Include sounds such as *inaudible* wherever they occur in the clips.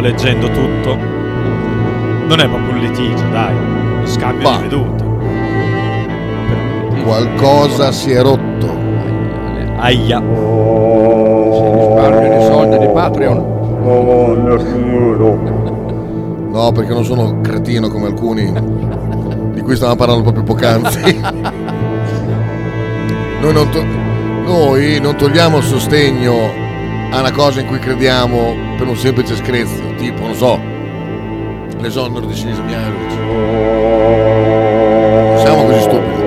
Sto leggendo tutto. Non è proprio un litigio, dai. Uno scambio Ma- di vedute. qualcosa si è rotto Aia. Risparmio di soldi di Patreon. no perché non sono cretino come alcuni di cui stavamo parlando proprio poc'anzi *laughs* noi non, to- noi non togliamo sostegno a una cosa in cui crediamo per un semplice screzzo tipo non so l'esonero di Sinisa Mialovic non siamo così stupidi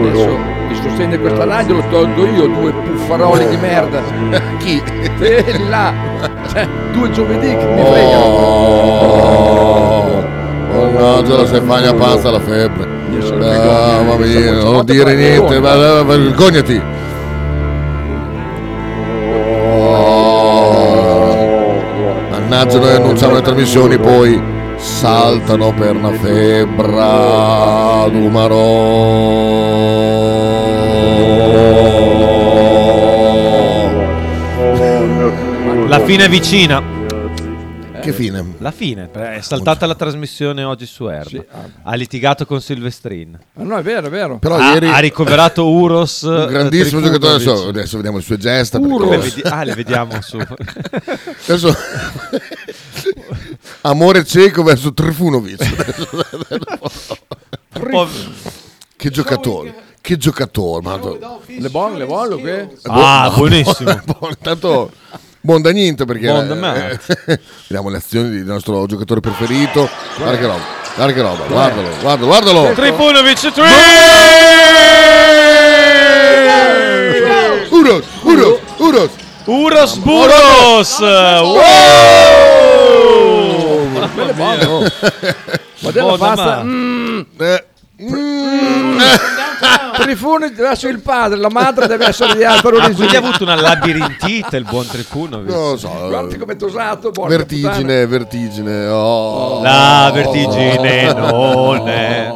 Adesso sostegno di questa radio lo tolgo io, due puffaroli di merda. *laughs* Chi? Te là. Cioè, due giovedì che mi fregano. Oh, mannaggia la Stefania pazza la febbre. Ah, mamma mia, non dire niente, vergognati. Mannaggia, noi annunciamo le trasmissioni, poi saltano per una febbra numero. La fine è vicina. Che fine? La fine, è saltata la trasmissione oggi su Erba. Ha litigato con Silvestrin. Ah, no, è vero, è vero. Però ha, ieri ha ricoverato Uros. un eh, grandissimo giocatore, adesso, adesso vediamo le sue gesta. perché- Le vedi- ah, le vediamo su. Adesso *laughs* amore cieco verso Trifunovic. *laughs* Che giocatore, che giocatore. madonna. Le buone, le buone, che? Ah, Buon- buonissimo. *laughs* buon- Intanto buon da niente perché Buon da eh, me. eh, *laughs* vediamo le azioni del nostro giocatore preferito. Guarda che roba, guarda che roba, guardalo, guardalo, guardalo. Trifunovic, tri- Uros, Uros, Uros. Uros Buros! Wow! Quello è buono. Ma della Buona pasta. ma- mm, Eh, *laughs* Trifune verso il padre, la madre deve essere di altro Ah, quindi ha avuto una labirintite il buon Trifunovic. non lo so. Guardi come è tosato, porca Vertigine, vertigine. Oh. La vertigine non è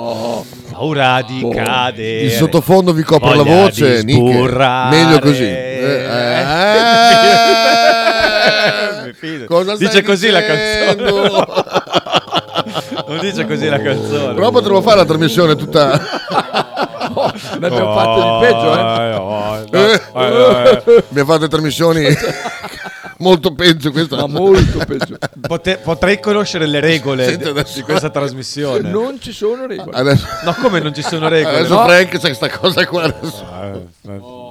paura di cadere. Il sottofondo vi copre la Voglia voce, di Nick. sburrare. Meglio così. Eh, *laughs* eh, Mi fido. Cosa dice stai così la dicendo? Non dice così la canzone. Però potremmo fare la trasmissione tutta. *laughs* Ne abbiamo fatte di peggio, eh. Eh, Abbiamo fatto trasmissioni *laughs* molto peggio questa. Ma molto peggio. Pote- potrei conoscere le regole Senti, di- adesso- di questa trasmissione. Non ci sono regole. Adesso, No, come non ci sono regole? adesso No. Frank c'è questa cosa qua. adesso.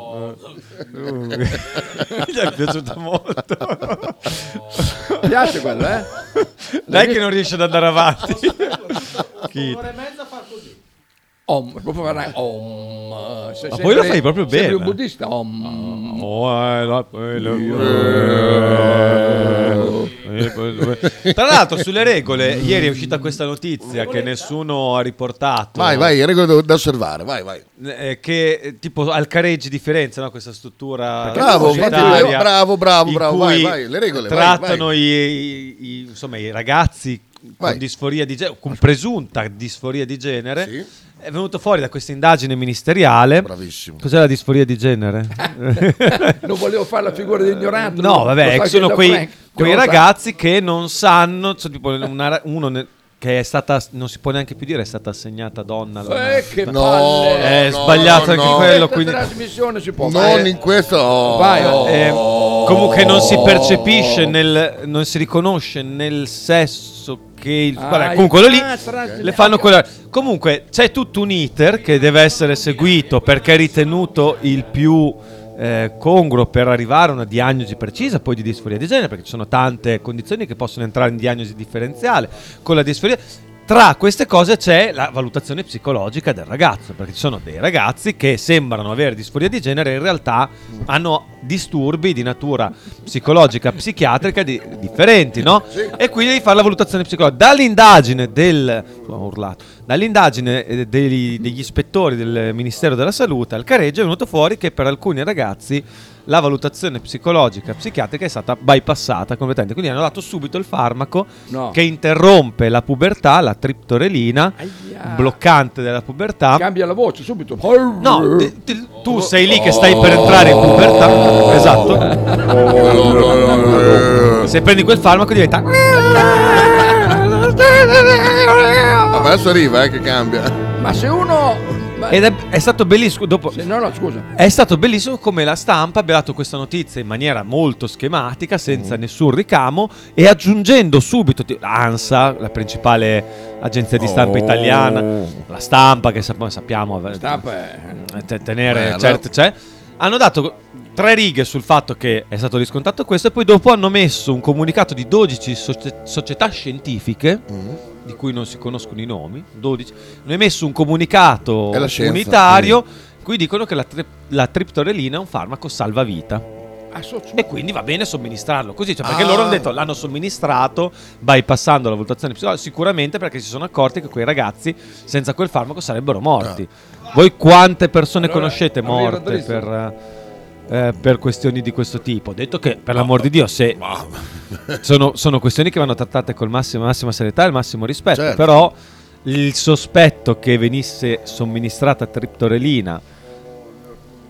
Gli è piaciuta molto. piace quella, eh? Dai che non riesce ad andare avanti. Chi? Om, proprio om. Sei Ma sempre- poi lo fai proprio bene. un buddista. Om. Oh, eh, eh, Tra l'altro, sulle regole, ieri è uscita questa notizia che nessuno ha riportato. Vai, vai, regole da- osservare. Vai, vai. Eh, che tipo al careggi di Firenze, no? questa struttura Bravo, societaria infatti, bravo, bravo, in bravo, cui vai, vai, le regole, vai, trattano I, i- i- insomma, i ragazzi Vai. con disforia di genere, con presunta disforia di genere. È venuto fuori da questa indagine ministeriale. Bravissimo. Cos'è la disforia di genere? *laughs* non volevo fare la figura di ignorante. No, vabbè, sono quei, Frank, quei sa. ragazzi che non sanno, cioè, tipo una- uno ne- che è stata, non si può neanche più dire, è stata assegnata donna. alla Eh, che nascita. palle. È no, sbagliato no, anche no. quello. Questa Quindi, trasmissione si può Non fare. in questo. oh. Vai, oh. eh, comunque non si percepisce nel, non si riconosce nel sesso che il, Ah, vabbè, comunque quello lì le fanno quella comunque c'è tutto un iter che deve essere seguito perché è ritenuto il più eh, congruo per arrivare a una diagnosi precisa poi di disforia di genere perché ci sono tante condizioni che possono entrare in diagnosi differenziale con la disforia tra queste cose c'è la valutazione psicologica del ragazzo, perché ci sono dei ragazzi che sembrano avere disforia di genere e in realtà hanno disturbi di natura psicologica, psichiatrica di- differenti, no? E quindi devi fare la valutazione psicologica. Dall'indagine del... ho urlato. Dall'indagine eh, degli, degli ispettori del Ministero della Salute al Careggio è venuto fuori che per alcuni ragazzi la valutazione psicologica psichiatrica è stata bypassata completamente. Quindi hanno dato subito il farmaco No. che interrompe la pubertà, la triptorelina, Aia. bloccante della pubertà. Cambia la voce subito. No, ti- ti- tu sei lì che stai per entrare in pubertà. Esatto. Se prendi quel farmaco diventa. *laughs* Vabbè, adesso arriva, eh, che cambia. Ma se uno. ma- Ed è, è stato bellissimo. Dopo, se- no, no, scusa. È stato bellissimo come la stampa abbia dato questa notizia in maniera molto schematica, senza nessun ricamo, e aggiungendo subito ANSA, la principale agenzia di stampa Oh. italiana, la stampa che sap- sappiamo eh, Stampa è- te- tenere Bella. certe c'è. Hanno dato tre righe sul fatto che è stato riscontrato questo e poi dopo hanno messo un comunicato di 12 socie- società scientifiche Mm. Di cui non si conoscono i nomi, 12. Hanno emesso un comunicato È la scienza, unitario in cui dicono che la, tri- la triptorelina è un farmaco salvavita. Ah, so- E quindi va bene somministrarlo così, cioè perché Ah. loro hanno detto l'hanno somministrato bypassando la valutazione psicologica, sicuramente perché si sono accorti che quei ragazzi senza quel farmaco sarebbero morti. Voi quante persone Allora, conoscete morte per, eh, per questioni di questo tipo? Detto che per l'amor di Dio se sono, sono questioni che vanno trattate con massima, massima serietà e il massimo rispetto. Certo. Però il sospetto che venisse somministrata triptorelina,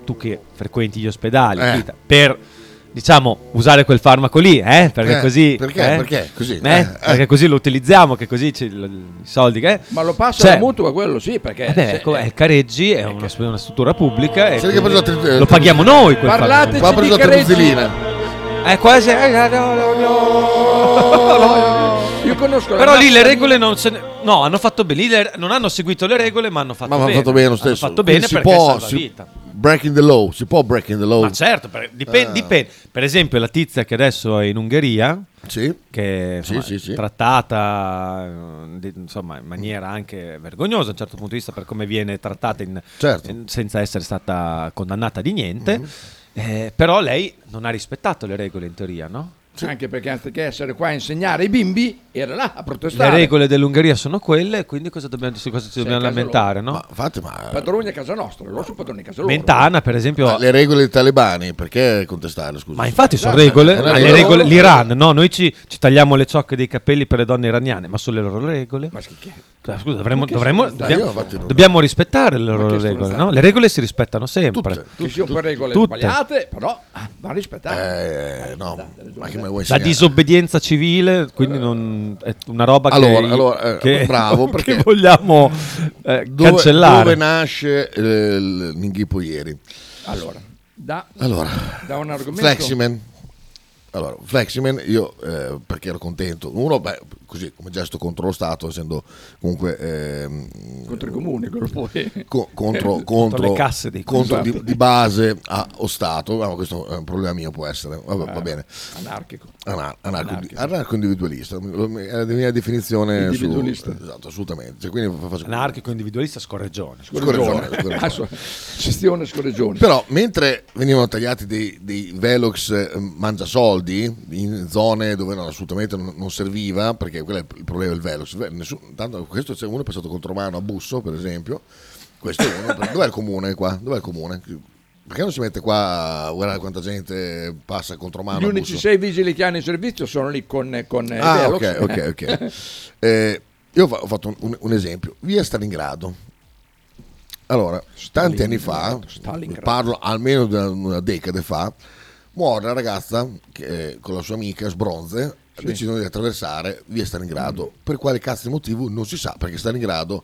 tu che frequenti gli ospedali, Eh. Vita, per diciamo usare quel farmaco lì, eh? perché Eh, così, perché? eh? Perché? Così, Eh? eh, eh. perché così lo utilizziamo, che così ci- l- i soldi che Ma lo passa Cioè, la mutua quello, sì, perché... eh se- ecco, il Careggi è una, una struttura pubblica e lo paghiamo noi quel Parlateci ha preso di Careggi. farmaco. Eh, quasi, eh, no, no, no. Io *laughs* conosco la Però lì le regole non se ne... No, hanno fatto bene. Lì le- Non hanno seguito le regole, ma hanno fatto Ma hanno bene. fatto bene lo Hanno stesso. fatto bene Quindi perché si può, salva si- vita. breaking the law, si può breaking the law. Ma certo, per, dipen- Ah. dipende. Per esempio, la tizia che adesso è in Ungheria, Sì. che insomma, sì, sì. è trattata eh, insomma, in maniera anche vergognosa da un certo punto di vista per come viene trattata in- Certo. in- senza essere stata condannata di niente. Mhm. Eh, però lei non ha rispettato le regole in teoria, no? Anche perché anziché essere qua a insegnare ai bimbi, era là a Le protestare. regole dell'Ungheria sono quelle, quindi cosa dobbiamo, su cosa ci dobbiamo lamentare, no? Ma infatti, ma Padroni a casa nostra, loro sono padroni a casa loro. Mentana, per esempio, ma le regole dei talebani, perché contestarle? Scusa. Ma infatti sono Esatto, regole, ma le regole regole- l'Iran, no, noi ci, ci tagliamo le ciocche dei capelli per le donne iraniane, ma sono le loro regole. Ma che- Cioè, scusa, dovremmo, dovremmo- dobbiamo, dobbiamo rispettare le loro regole, no? Le regole si rispettano sempre. Tutte. Che siano per regole Tutte. sbagliate, però ah, vanno rispettate. Eh, no, ma che me lo vuoi La disobbedienza civile, quindi non, è una roba Allora, che, allora, eh, che- bravo, *laughs* che perché- vogliamo eh, dove, cancellare. dove nasce eh, il Ninghippo ieri? Allora, da, Allora, da un argomento... Fleximan. Allora, Fleximan, io eh, perché ero contento. Uno, beh, così come gesto contro lo Stato, essendo comunque ehm, Contro i comuni, quello poi. co- contro, contro, le casse dei contro di, di base a, o Stato. Ah, ma questo è un problema mio, può essere. Vabbè, va bene. Anarchico. Anar- anarco- Anarchico. anarco-individualista è la mia definizione su- Individualista. esatto assolutamente Cioè, faccio- Anarchico individualista scorreggione. Scorreggione, scorreggione. Ah, Gestione scorreggione. Però mentre venivano tagliati dei, dei Velox eh, mangiasoldi in zone dove no, assolutamente non, non serviva, perché quello è il problema del Velox. Tanto questo c'è uno è passato contro mano a Busso, per esempio. Questo è uno. Dov'è il comune qua? Dov'è il comune? Perché non si mette qua a guardare quanta gente passa contro mano Gli unici Busso? sei vigili che hanno in servizio sono lì con, con Ah, Velox. ok, ok, ok. *laughs* Eh, io ho fa- ho fatto un, un- esempio. Via Stalingrado. Allora, tanti anni fa, parlo almeno di una, una decade fa, muore una ragazza che eh, con la sua amica Sbronze decidono di attraversare via Stalingrado. Per quale cazzo di motivo non si sa, perché Stalingrado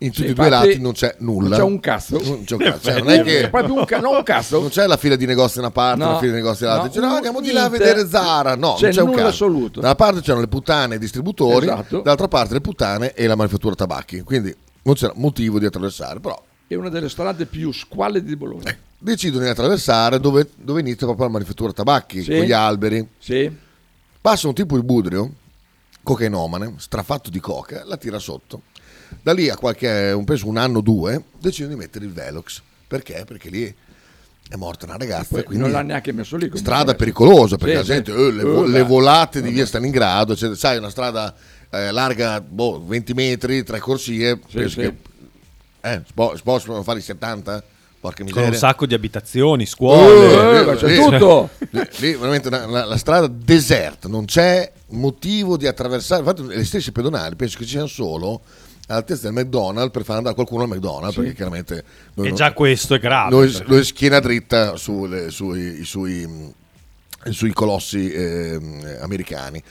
in tutti Sì, e due i infatti, lati non c'è nulla. non c'è un cazzo. Non c'è un cazzo. *laughs* Cioè, non è che un ca- non un cazzo. non c'è la fila di negozi da una parte, No, la fila di negozi dall'altra. no, Dice, no, andiamo di là a vedere Zara. No, C'è non c'è un nulla cazzo. assoluto. Da una parte c'erano le puttane e i distributori, Esatto. dall'altra parte le puttane e la manifattura tabacchi. Quindi non c'era motivo di attraversare. Però È una delle strade più squallide di Bologna. decidono di attraversare dove, dove inizia proprio la manifattura tabacchi, Sì. con gli alberi. Sì. Passa un tipo di budrio, cocainomane, strafatto di coca, la tira sotto. Da lì a qualche, un, penso un anno o due, decidono di mettere il Velox. Perché? Perché lì è morta una ragazza. Poi quindi non l'ha neanche messo lì. strada pericolosa perché Sì, la sì. gente eh, le, vo- Eh, le volate di via Stalingrado cioè, sai una strada eh, larga boh, 20 metri tre corsie penso sì. che eh, spo- si possono fare i 70 porca Con miseria un sacco di abitazioni, Eh, scuole. Eh, ma c'è lì- tutto. lì, lì veramente una- la, la strada deserta non c'è motivo di attraversare infatti le stesse pedonali penso che ci siano solo all'altezza del McDonald's per far andare qualcuno al McDonald's perché chiaramente E già questo è grave. noi, perché- noi schiena dritta sulle- sui, sui, mh, sui colossi ehm, americani.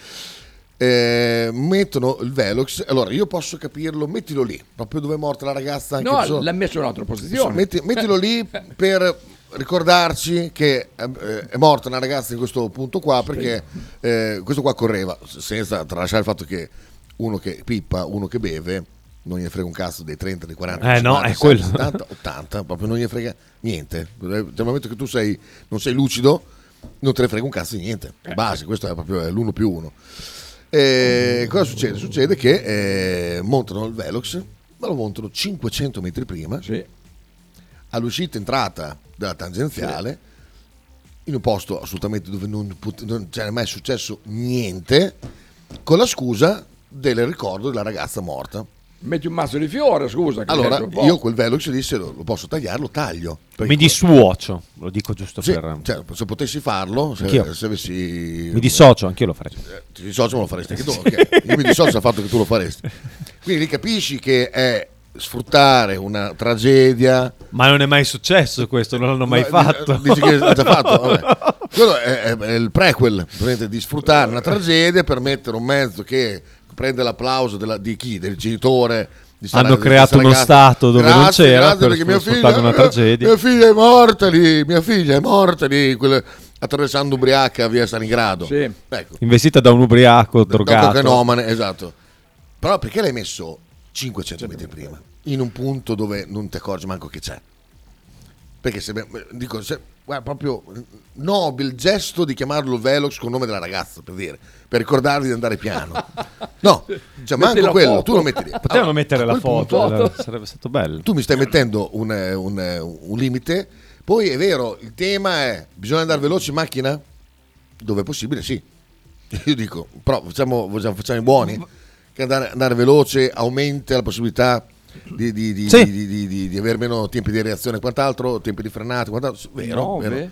Eh, mettono il Velox, allora io posso capirlo, mettilo lì, proprio dove è morta la ragazza. Anche No, solo- l'ha messo in un'altra posizione. Metti- mettilo lì *laughs* per ricordarci che eh, è morta una ragazza in questo punto qua perché eh, questo qua correva senza tralasciare il fatto che uno che pippa, uno che beve non gli frega un cazzo dei 30, dei 40, Eh, no, 50, è 60, quello. 70, 80, proprio non gli frega niente. Dal momento che tu sei, non sei lucido, non te ne frega un cazzo di niente. Eh. Di base, questo è proprio è l'uno più uno. E cosa succede? Succede che eh, montano il Velox, ma lo montano 500 metri prima, all'uscita e entrata della tangenziale, in un posto assolutamente dove non, pot- non c'era mai successo niente, con la scusa del ricordo della ragazza morta. Metti un mazzo di fiore, scusa. che Allora, senti un po'. io quel Velox disse lo, lo posso tagliare, lo taglio. Mi disuocio, lo dico giusto Sì, per... cioè, se potessi farlo, se, Anch'io. se avessi... Mi dissocio, anch'io lo farei. Eh, Ti dissocio, ma lo faresti anche tu. ok. Io mi dissocio dal fatto che tu lo faresti. Quindi lì capisci che è sfruttare una tragedia. Ma non è mai successo questo, non l'hanno mai No, fatto. di- Dici che l'ha già fatto? *laughs* Vabbè. Quello è, è- è il prequel, di sfruttare una tragedia per mettere un mezzo che prende l'applauso della- di chi? Del genitore. di sta- Hanno creato uno ragazza. stato dove non Grazie, c'era grazie, per perché mia sfruttare figlia, una tragedia. Mia figlia è morta lì, mia figlia è morta lì, quella- attraversando ubriaca via Stalingrado. Sì. Ecco. Investita da un ubriaco Da drogato. cocanomane, esatto. Però perché l'hai messo 500 metri prima? In un punto dove non ti accorgi manco che c'è. Perché se, dico, se, guarda, proprio nobile gesto di chiamarlo Velox con il nome della ragazza, per dire, per ricordarvi di andare piano. No, cioè manco quello, foto. tu lo metti lì. Potevano Allora, mettere la foto, punto- era- sarebbe stato bello. tu mi stai mettendo un, eh, un, eh, un limite. Poi è vero, il tema è: bisogna andare veloci in macchina? Dove è possibile, sì. *laughs* Io dico, però facciamo, facciamo, facciamo i buoni. Che andare, andare veloce aumenta la possibilità di, di, di, Sì. di, di- di- di avere meno tempi di reazione e quant'altro, tempi di frenata, quant'altro. Vero, No, vero.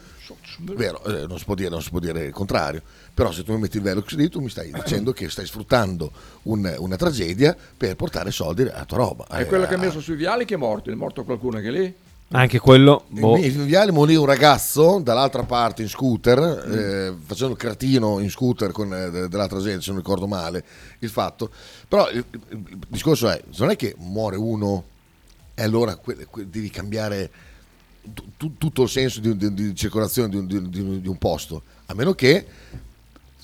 Vero, eh, non, si può dire, non si può dire il contrario, però se tu mi metti il Velox lì tu mi stai dicendo che stai sfruttando un- una tragedia per portare soldi alla tua roba. È Eh, quello che ha messo sui viali che è morto. È morto qualcuno anche lì? Anche quello... boh. in viale morì un ragazzo dall'altra parte in scooter, eh, facendo il cretino in scooter con eh, de- dell'altra gente, se non ricordo male il fatto. Però il, il- discorso è, non è che muore uno e allora que- que- devi cambiare tu- tutto il senso di, di- di circolazione di un, di un posto, a meno che,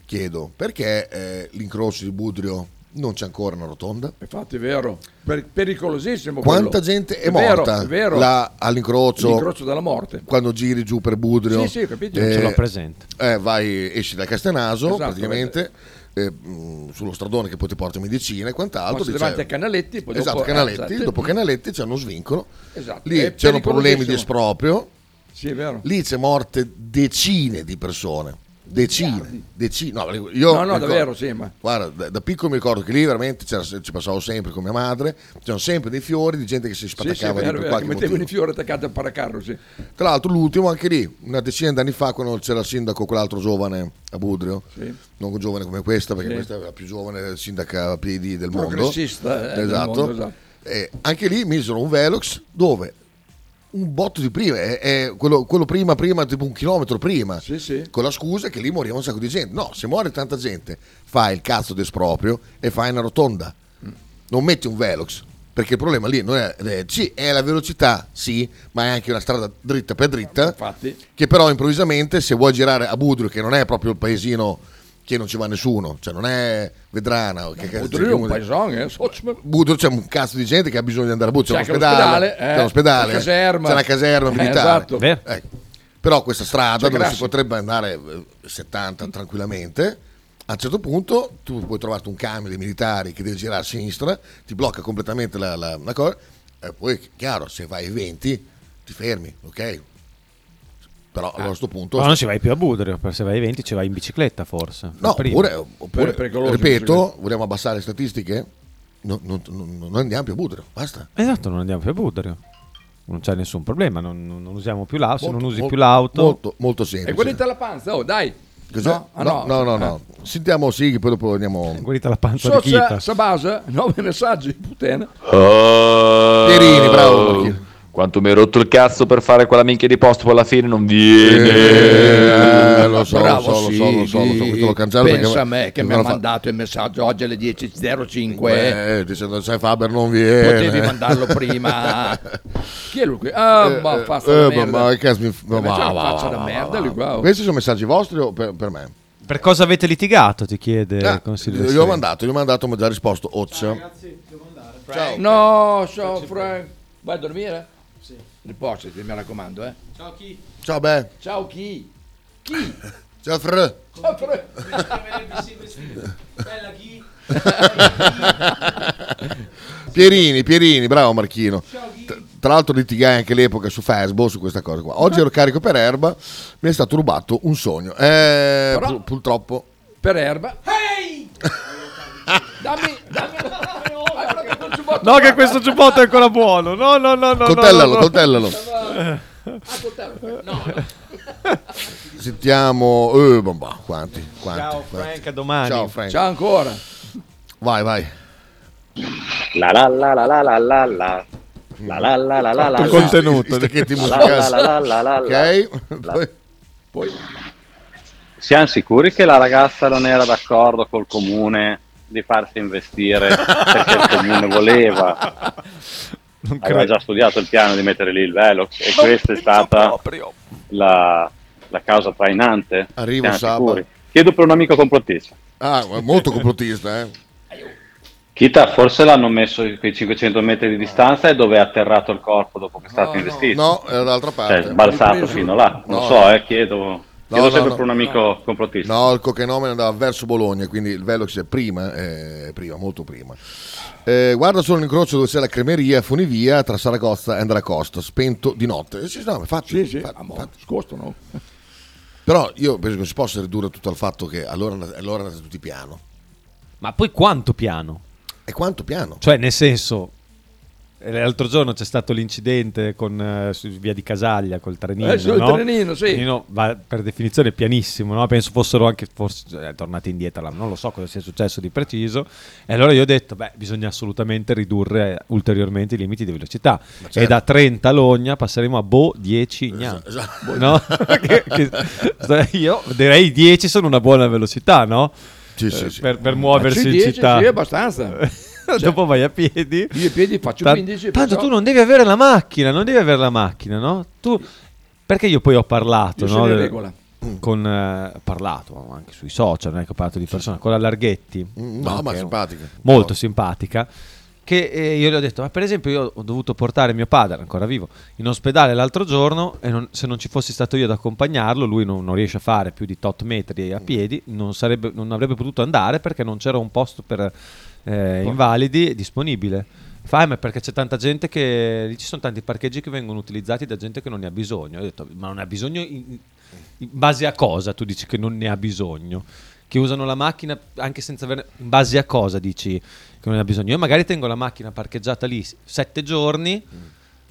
chiedo, perché eh, l'incrocio di Budrio non c'è ancora una rotonda? Infatti è vero. Per- pericolosissimo. Quanta quello. gente è, vero, morta è vero. là all'incrocio? L'incrocio della morte. Quando giri giù per Budrio, Sì, sì, capito. Non ce l'ho presente. eh, vai, esci da Castenaso Esatto, praticamente eh, mh, sullo stradone che poi ti porta medicina e quant'altro. Lì davanti a Canaletti, poi esatto, dopo- Canaletti, esatto. dopo Canaletti c'è uno svincolo. Esatto. Lì È c'erano problemi di esproprio. Sì, è vero. Lì c'è morte decine di persone. Decine, decine. No, io No, no, ricordo- davvero, sì, ma- Guarda, da, da piccolo mi ricordo che lì veramente ci passavo sempre con mia madre, c'erano sempre dei fiori di gente che si Sì, sì, spaccava lì vero, vero, mettevano i fiori attaccati al paracarro, sì. Tra l'altro l'ultimo anche lì, una decina d'anni fa quando c'era il sindaco quell'altro giovane a Budrio, Sì. non giovane come questa perché Sì. questa è la più giovane sindaca a piedi del mondo. Progressista, eh, del esatto. mondo, esatto. E anche lì misero un Velox dove un botto di prima, è, è quello, quello prima, prima, tipo un chilometro prima, Sì, sì. con la scusa che lì moriva un sacco di gente. No, se muore tanta gente, fai il cazzo d'esproprio e fai una rotonda. Non metti un Velox. Perché il problema lì non è, è- sì, è la velocità, sì, ma è anche una strada dritta per dritta. Infatti. Che però improvvisamente, se vuoi girare a Budrio, che non è proprio il paesino che non ci va nessuno, cioè non è Vedrana. Che, che- Budrio è un paesone, eh. Budrio c'è un cazzo di gente che ha bisogno di andare a Budrio. C'è, C'è ospedale, l'ospedale, eh, c'è un ospedale, la caserma. c'è una caserma Eh, militare. esatto. Ecco. Però questa strada C'è dove Grassi. si potrebbe andare eh, 70 tranquillamente, a un certo punto tu puoi trovarti un camion dei militari che deve girare a sinistra, ti blocca completamente la, la- la cosa, e poi chiaro, se vai ai 20 ti fermi, ok? Però a questo punto... Ma non ci vai più a Budrio, perché se vai ai 20 ci vai in bicicletta forse. No, oppure, oppure, ripeto, perché- vogliamo abbassare le statistiche? No, non, non- non andiamo più a Budrio, basta. Esatto, non andiamo più a Budrio. Non c'è nessun problema, non, non- non usiamo più l'auto, se non Molto- usi molto- più l'auto. Molto, molto semplice. E guarita la panza, oh dai. Cos'è? No, ah, no, no, no, no. Sentiamo sì, che poi dopo andiamo. Guarita la panza So di Kita. sa base, *laughs* nove messaggi, puttana. Pierini, bravo. Marchino. Quanto mi hai rotto il cazzo per fare quella minchia di posto, poi alla fine non viene. Eh, lo so, Bravo, lo so, lo so, lo so, lo so, questo lo cancello Pensa perché- a me che mi ha fa- mandato il messaggio oggi alle 10.05. Eh, dicendo sai Faber non viene. Potevi mandarlo prima. *laughs* Chi è lui qui? Ah, Eh, ma eh, faccia eh, da ma- merda. ma ma- Ma va, una va, faccia da merda lui qua. Questi sono messaggi vostri o per, per me? Per cosa avete litigato? Ti chiede Ah, il consiglio. io ho mandato, io ho mandato, mi ha già risposto Ozza. Ciao. No, ciao Frank. Vai a dormire? Sì. Riposati, mi raccomando, eh. Ciao chi? Ciao beh. Ciao chi? Chi? *laughs* Ciao Fre. Ciao Frank. Bella chi? *laughs* Pierini, Pierini, bravo Marchino. Tra- Tra l'altro litigai anche all'epoca su Facebook su questa cosa qua. Oggi ero carico per erba, mi è stato rubato un sogno. Eh, Però- pur- purtroppo. Per erba. Dammi, dammi, No, che questo giubbotto è ancora buono. No, no, no, no. Coltellalo, no, no. coltellalo. Sentiamo. Eh, bomba, quanti, quanti, Ciao, quanti. Frank, a domani. Ciao Frank. Ciao ancora. Vai, vai. La la la la la la la la. La la la la la contenuto. Stacchetti La musicali. la la la la la. Ok. La- Poi Siamo sicuri che la ragazza non era d'accordo col comune di farsi investire perché il comune voleva? *laughs* Non Aveva già studiato il piano di mettere lì il Velox e questa è stata la, la causa trainante? Arrivo, Siamo Saba. sicuri? Chiedo per un amico complottista. Ah, molto complottista, eh. Chita, forse l'hanno messo quei 500 metri di distanza e dove è atterrato il corpo dopo che è stato investito. No, era dall'altra parte. Cioè, sbalzato fino là. Non No, so, no. eh, chiedo, No, chiedo no, sempre no. per un amico complottista. No, il cocainome andava verso Bologna, quindi il Velox è prima, eh, prima molto prima. Eh, guarda solo l'incrocio dove c'è la cremeria Funivia tra Saragozza e Andrea Costa, spento di notte. Eh, sì, no, infatti, Sì, sì, infatti, ah, infatti. scosto, no? *laughs* Però io penso che non si possa ridurre tutto al fatto che allora, allora andate tutti piano. Ma poi quanto piano? E quanto piano? Cioè, nel senso, l'altro giorno c'è stato l'incidente con, eh, via di Casaglia col trenino. Eh, sul no? trenino, sì. Il trenino va per definizione pianissimo, no? penso fossero anche forse eh, tornati indietro, non lo so cosa sia successo di preciso. E allora io ho detto, beh, bisogna assolutamente ridurre ulteriormente i limiti di velocità. certo. E da 30 a Logna passeremo a Bo 10 gna. esatto. No? *laughs* Che- che- io direi 10 sono una buona velocità, no? Sì, sì, Eh, sì. Per, per muoversi in 10, città. sì, abbastanza. *laughs* Dopo vai a piedi. Io a piedi faccio Tan- 15. Tanto perciò- tu non devi avere la macchina, non devi avere la macchina, no? Tu, perché io poi ho parlato, Io no? del- regola. Con, eh, parlato anche sui social, non è che ho parlato di persona, con la Larghetti. Mm, no, ma simpatica. Molto No. simpatica. Che eh, io le ho detto, ma per esempio io ho dovuto portare mio padre, ancora vivo, in ospedale l'altro giorno e non- se non ci fossi stato io ad accompagnarlo, lui non, non riesce a fare più di tot metri a piedi, non, sarebbe- non avrebbe potuto andare perché non c'era un posto per eh, invalidi disponibile. Fa, "Eh, ma perché c'è tanta gente che lì ci sono tanti parcheggi che vengono utilizzati da gente che non ne ha bisogno. Ho detto, ma non ne ha bisogno in, in base a cosa? Tu dici che non ne ha bisogno? Che usano la macchina anche senza avere. In base a cosa dici che non ne ha bisogno? Io magari tengo la macchina parcheggiata lì sette giorni,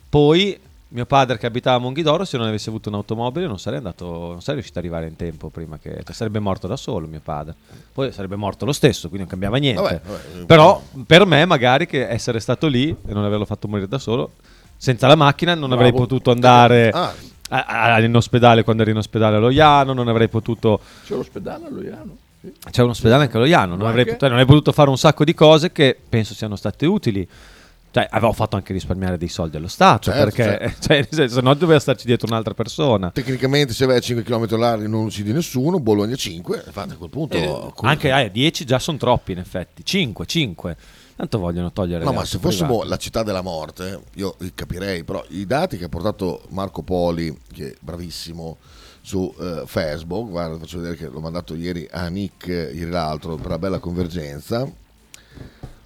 poi mio padre che abitava a Monghidoro, se non avesse avuto un'automobile, non sarei andato, non sarei riuscito ad arrivare in tempo prima che. cioè, sarebbe morto da solo mio padre. Poi sarebbe morto lo stesso, quindi non cambiava niente. Vabbè, vabbè, Però per me, magari che essere stato lì e non averlo fatto morire da solo, senza la macchina non avrei Bravo. potuto andare Ah. a- a- in ospedale quando ero in ospedale a Loiano, non avrei potuto. C'è l'ospedale a Loiano. Sì. C'è un ospedale anche a Loiano, non avrei, Anche? cioè, non avrei potuto fare un sacco di cose che penso siano state utili. Cioè, avevo fatto anche risparmiare dei soldi allo Stato Certo, perché certo. *laughs* cioè, nel senso, se no doveva starci dietro un'altra persona. Tecnicamente se vai a 5 km orari non uccidi nessuno, Bologna 5, infatti a quel punto... Eh, anche eh, 10 già sono troppi in effetti, 5, 5. Tanto vogliono togliere No, ma se fossimo private. la città della morte, io capirei, però i dati che ha portato Marco Poli, che è bravissimo, su eh, Facebook, guarda, faccio vedere che l'ho mandato ieri a Nick, ieri l'altro, per la bella convergenza,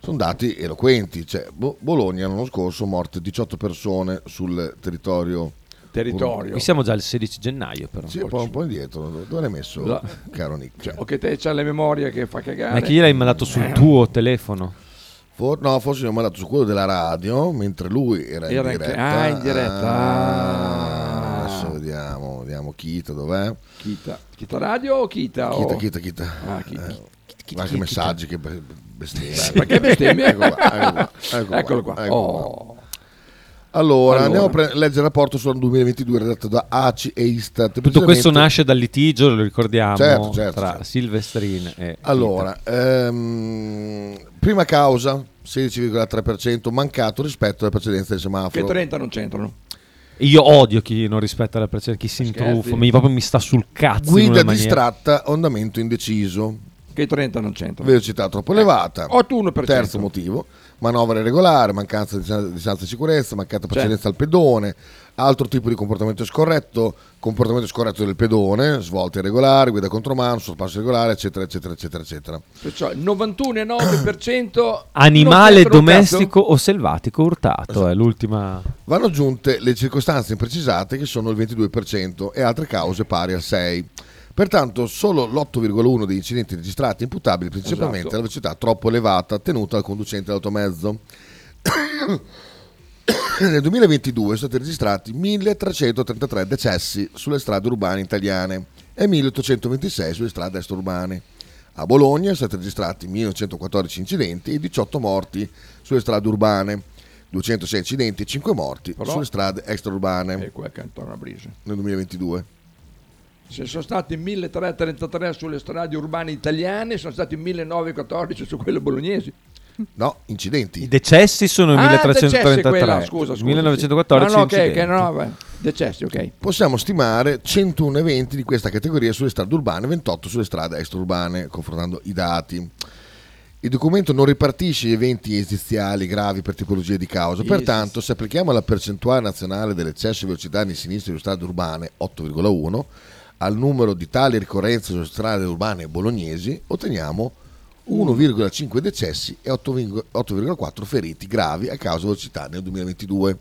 sono dati eloquenti. Cioè, Bo- Bologna l'anno scorso morte 18 persone sul territorio. Territorio. Qui siamo già al 16 gennaio però. Sì, un po', un po' indietro. Dove l'hai messo, No. caro Nick? Cioè, o che te c'ha la memoria che fa cagare. Ma chi gliel'hai mandato sul tuo telefono? For- no, forse gli ho mandato su quello della radio, mentre lui era, Era in diretta. ah, in diretta. Ah, Ah. adesso vediamo, vediamo Kita, dov'è? Kita. Kita radio o Kita? Kita, o... Kita, Kita. Ah, Kita. Eh, guarda che messaggi, che be- bestemmie. Perché bestemmie? ecco qua, ecco qua, *laughs* Eccolo qua. Oh. Allora, Allora. andiamo a pre- leggere il rapporto sul 2022 redatto da ACI e Istat. Tutto questo nasce dal litigio, lo ricordiamo, Certo, certo, tra certo. Silvestrin e Allora, ehm, prima causa, 16,3%, mancato rispetto alle precedenze del semaforo. Che 30 non c'entrano. Io odio chi non rispetta la precedente, chi si intruffa, mi, proprio mi sta sul cazzo. Guida distratta, andamento indeciso. Che 30 non c'entrano. Velocità troppo elevata. 81%. Terzo motivo. Manovra irregolare, mancanza di distanza di sicurezza, mancata precedenza al pedone, altro tipo di comportamento scorretto, comportamento scorretto del pedone, svolte irregolari, guida contromano, sorpasso irregolare, eccetera, eccetera, eccetera, eccetera. Perciò il 91,9% Animale domestico o selvatico urtato è l'ultima. Vanno aggiunte le circostanze imprecisate che sono il 22% e altre cause pari al 6%. Pertanto solo l'8,1% degli incidenti registrati è imputabili principalmente Esatto. alla velocità troppo elevata tenuta dal conducente dell'automezzo. *coughs* Nel 2022 sono stati registrati 1333 decessi sulle strade urbane italiane e 1826 sulle strade extraurbane. A Bologna sono stati registrati 1914 incidenti e 18 morti sulle strade urbane, 206 incidenti e 5 morti Però- sulle strade extraurbane E qua cantona a Brisa. nel 2022. Se sono stati 1333 sulle strade urbane italiane, sono stati 1914 su quelle bolognesi. No, incidenti. I decessi sono Ah, 1333. decessi quella, scusa, scusa, 1914 sì. No, ok, incidenti. ok, no, beh, decessi, ok. Possiamo stimare 101 eventi di questa categoria sulle strade urbane, 28 sulle strade extraurbane, confrontando i dati. Il documento non ripartisce gli eventi esistenziali gravi per tipologia di causa, pertanto se applichiamo la percentuale nazionale dell'eccesso di velocità nei sinistri sulle strade urbane, 8,1, al numero di tali ricorrenze sulle strade urbane bolognesi, otteniamo 1,5 decessi e 8,4 feriti gravi a causa di velocità nel 2022.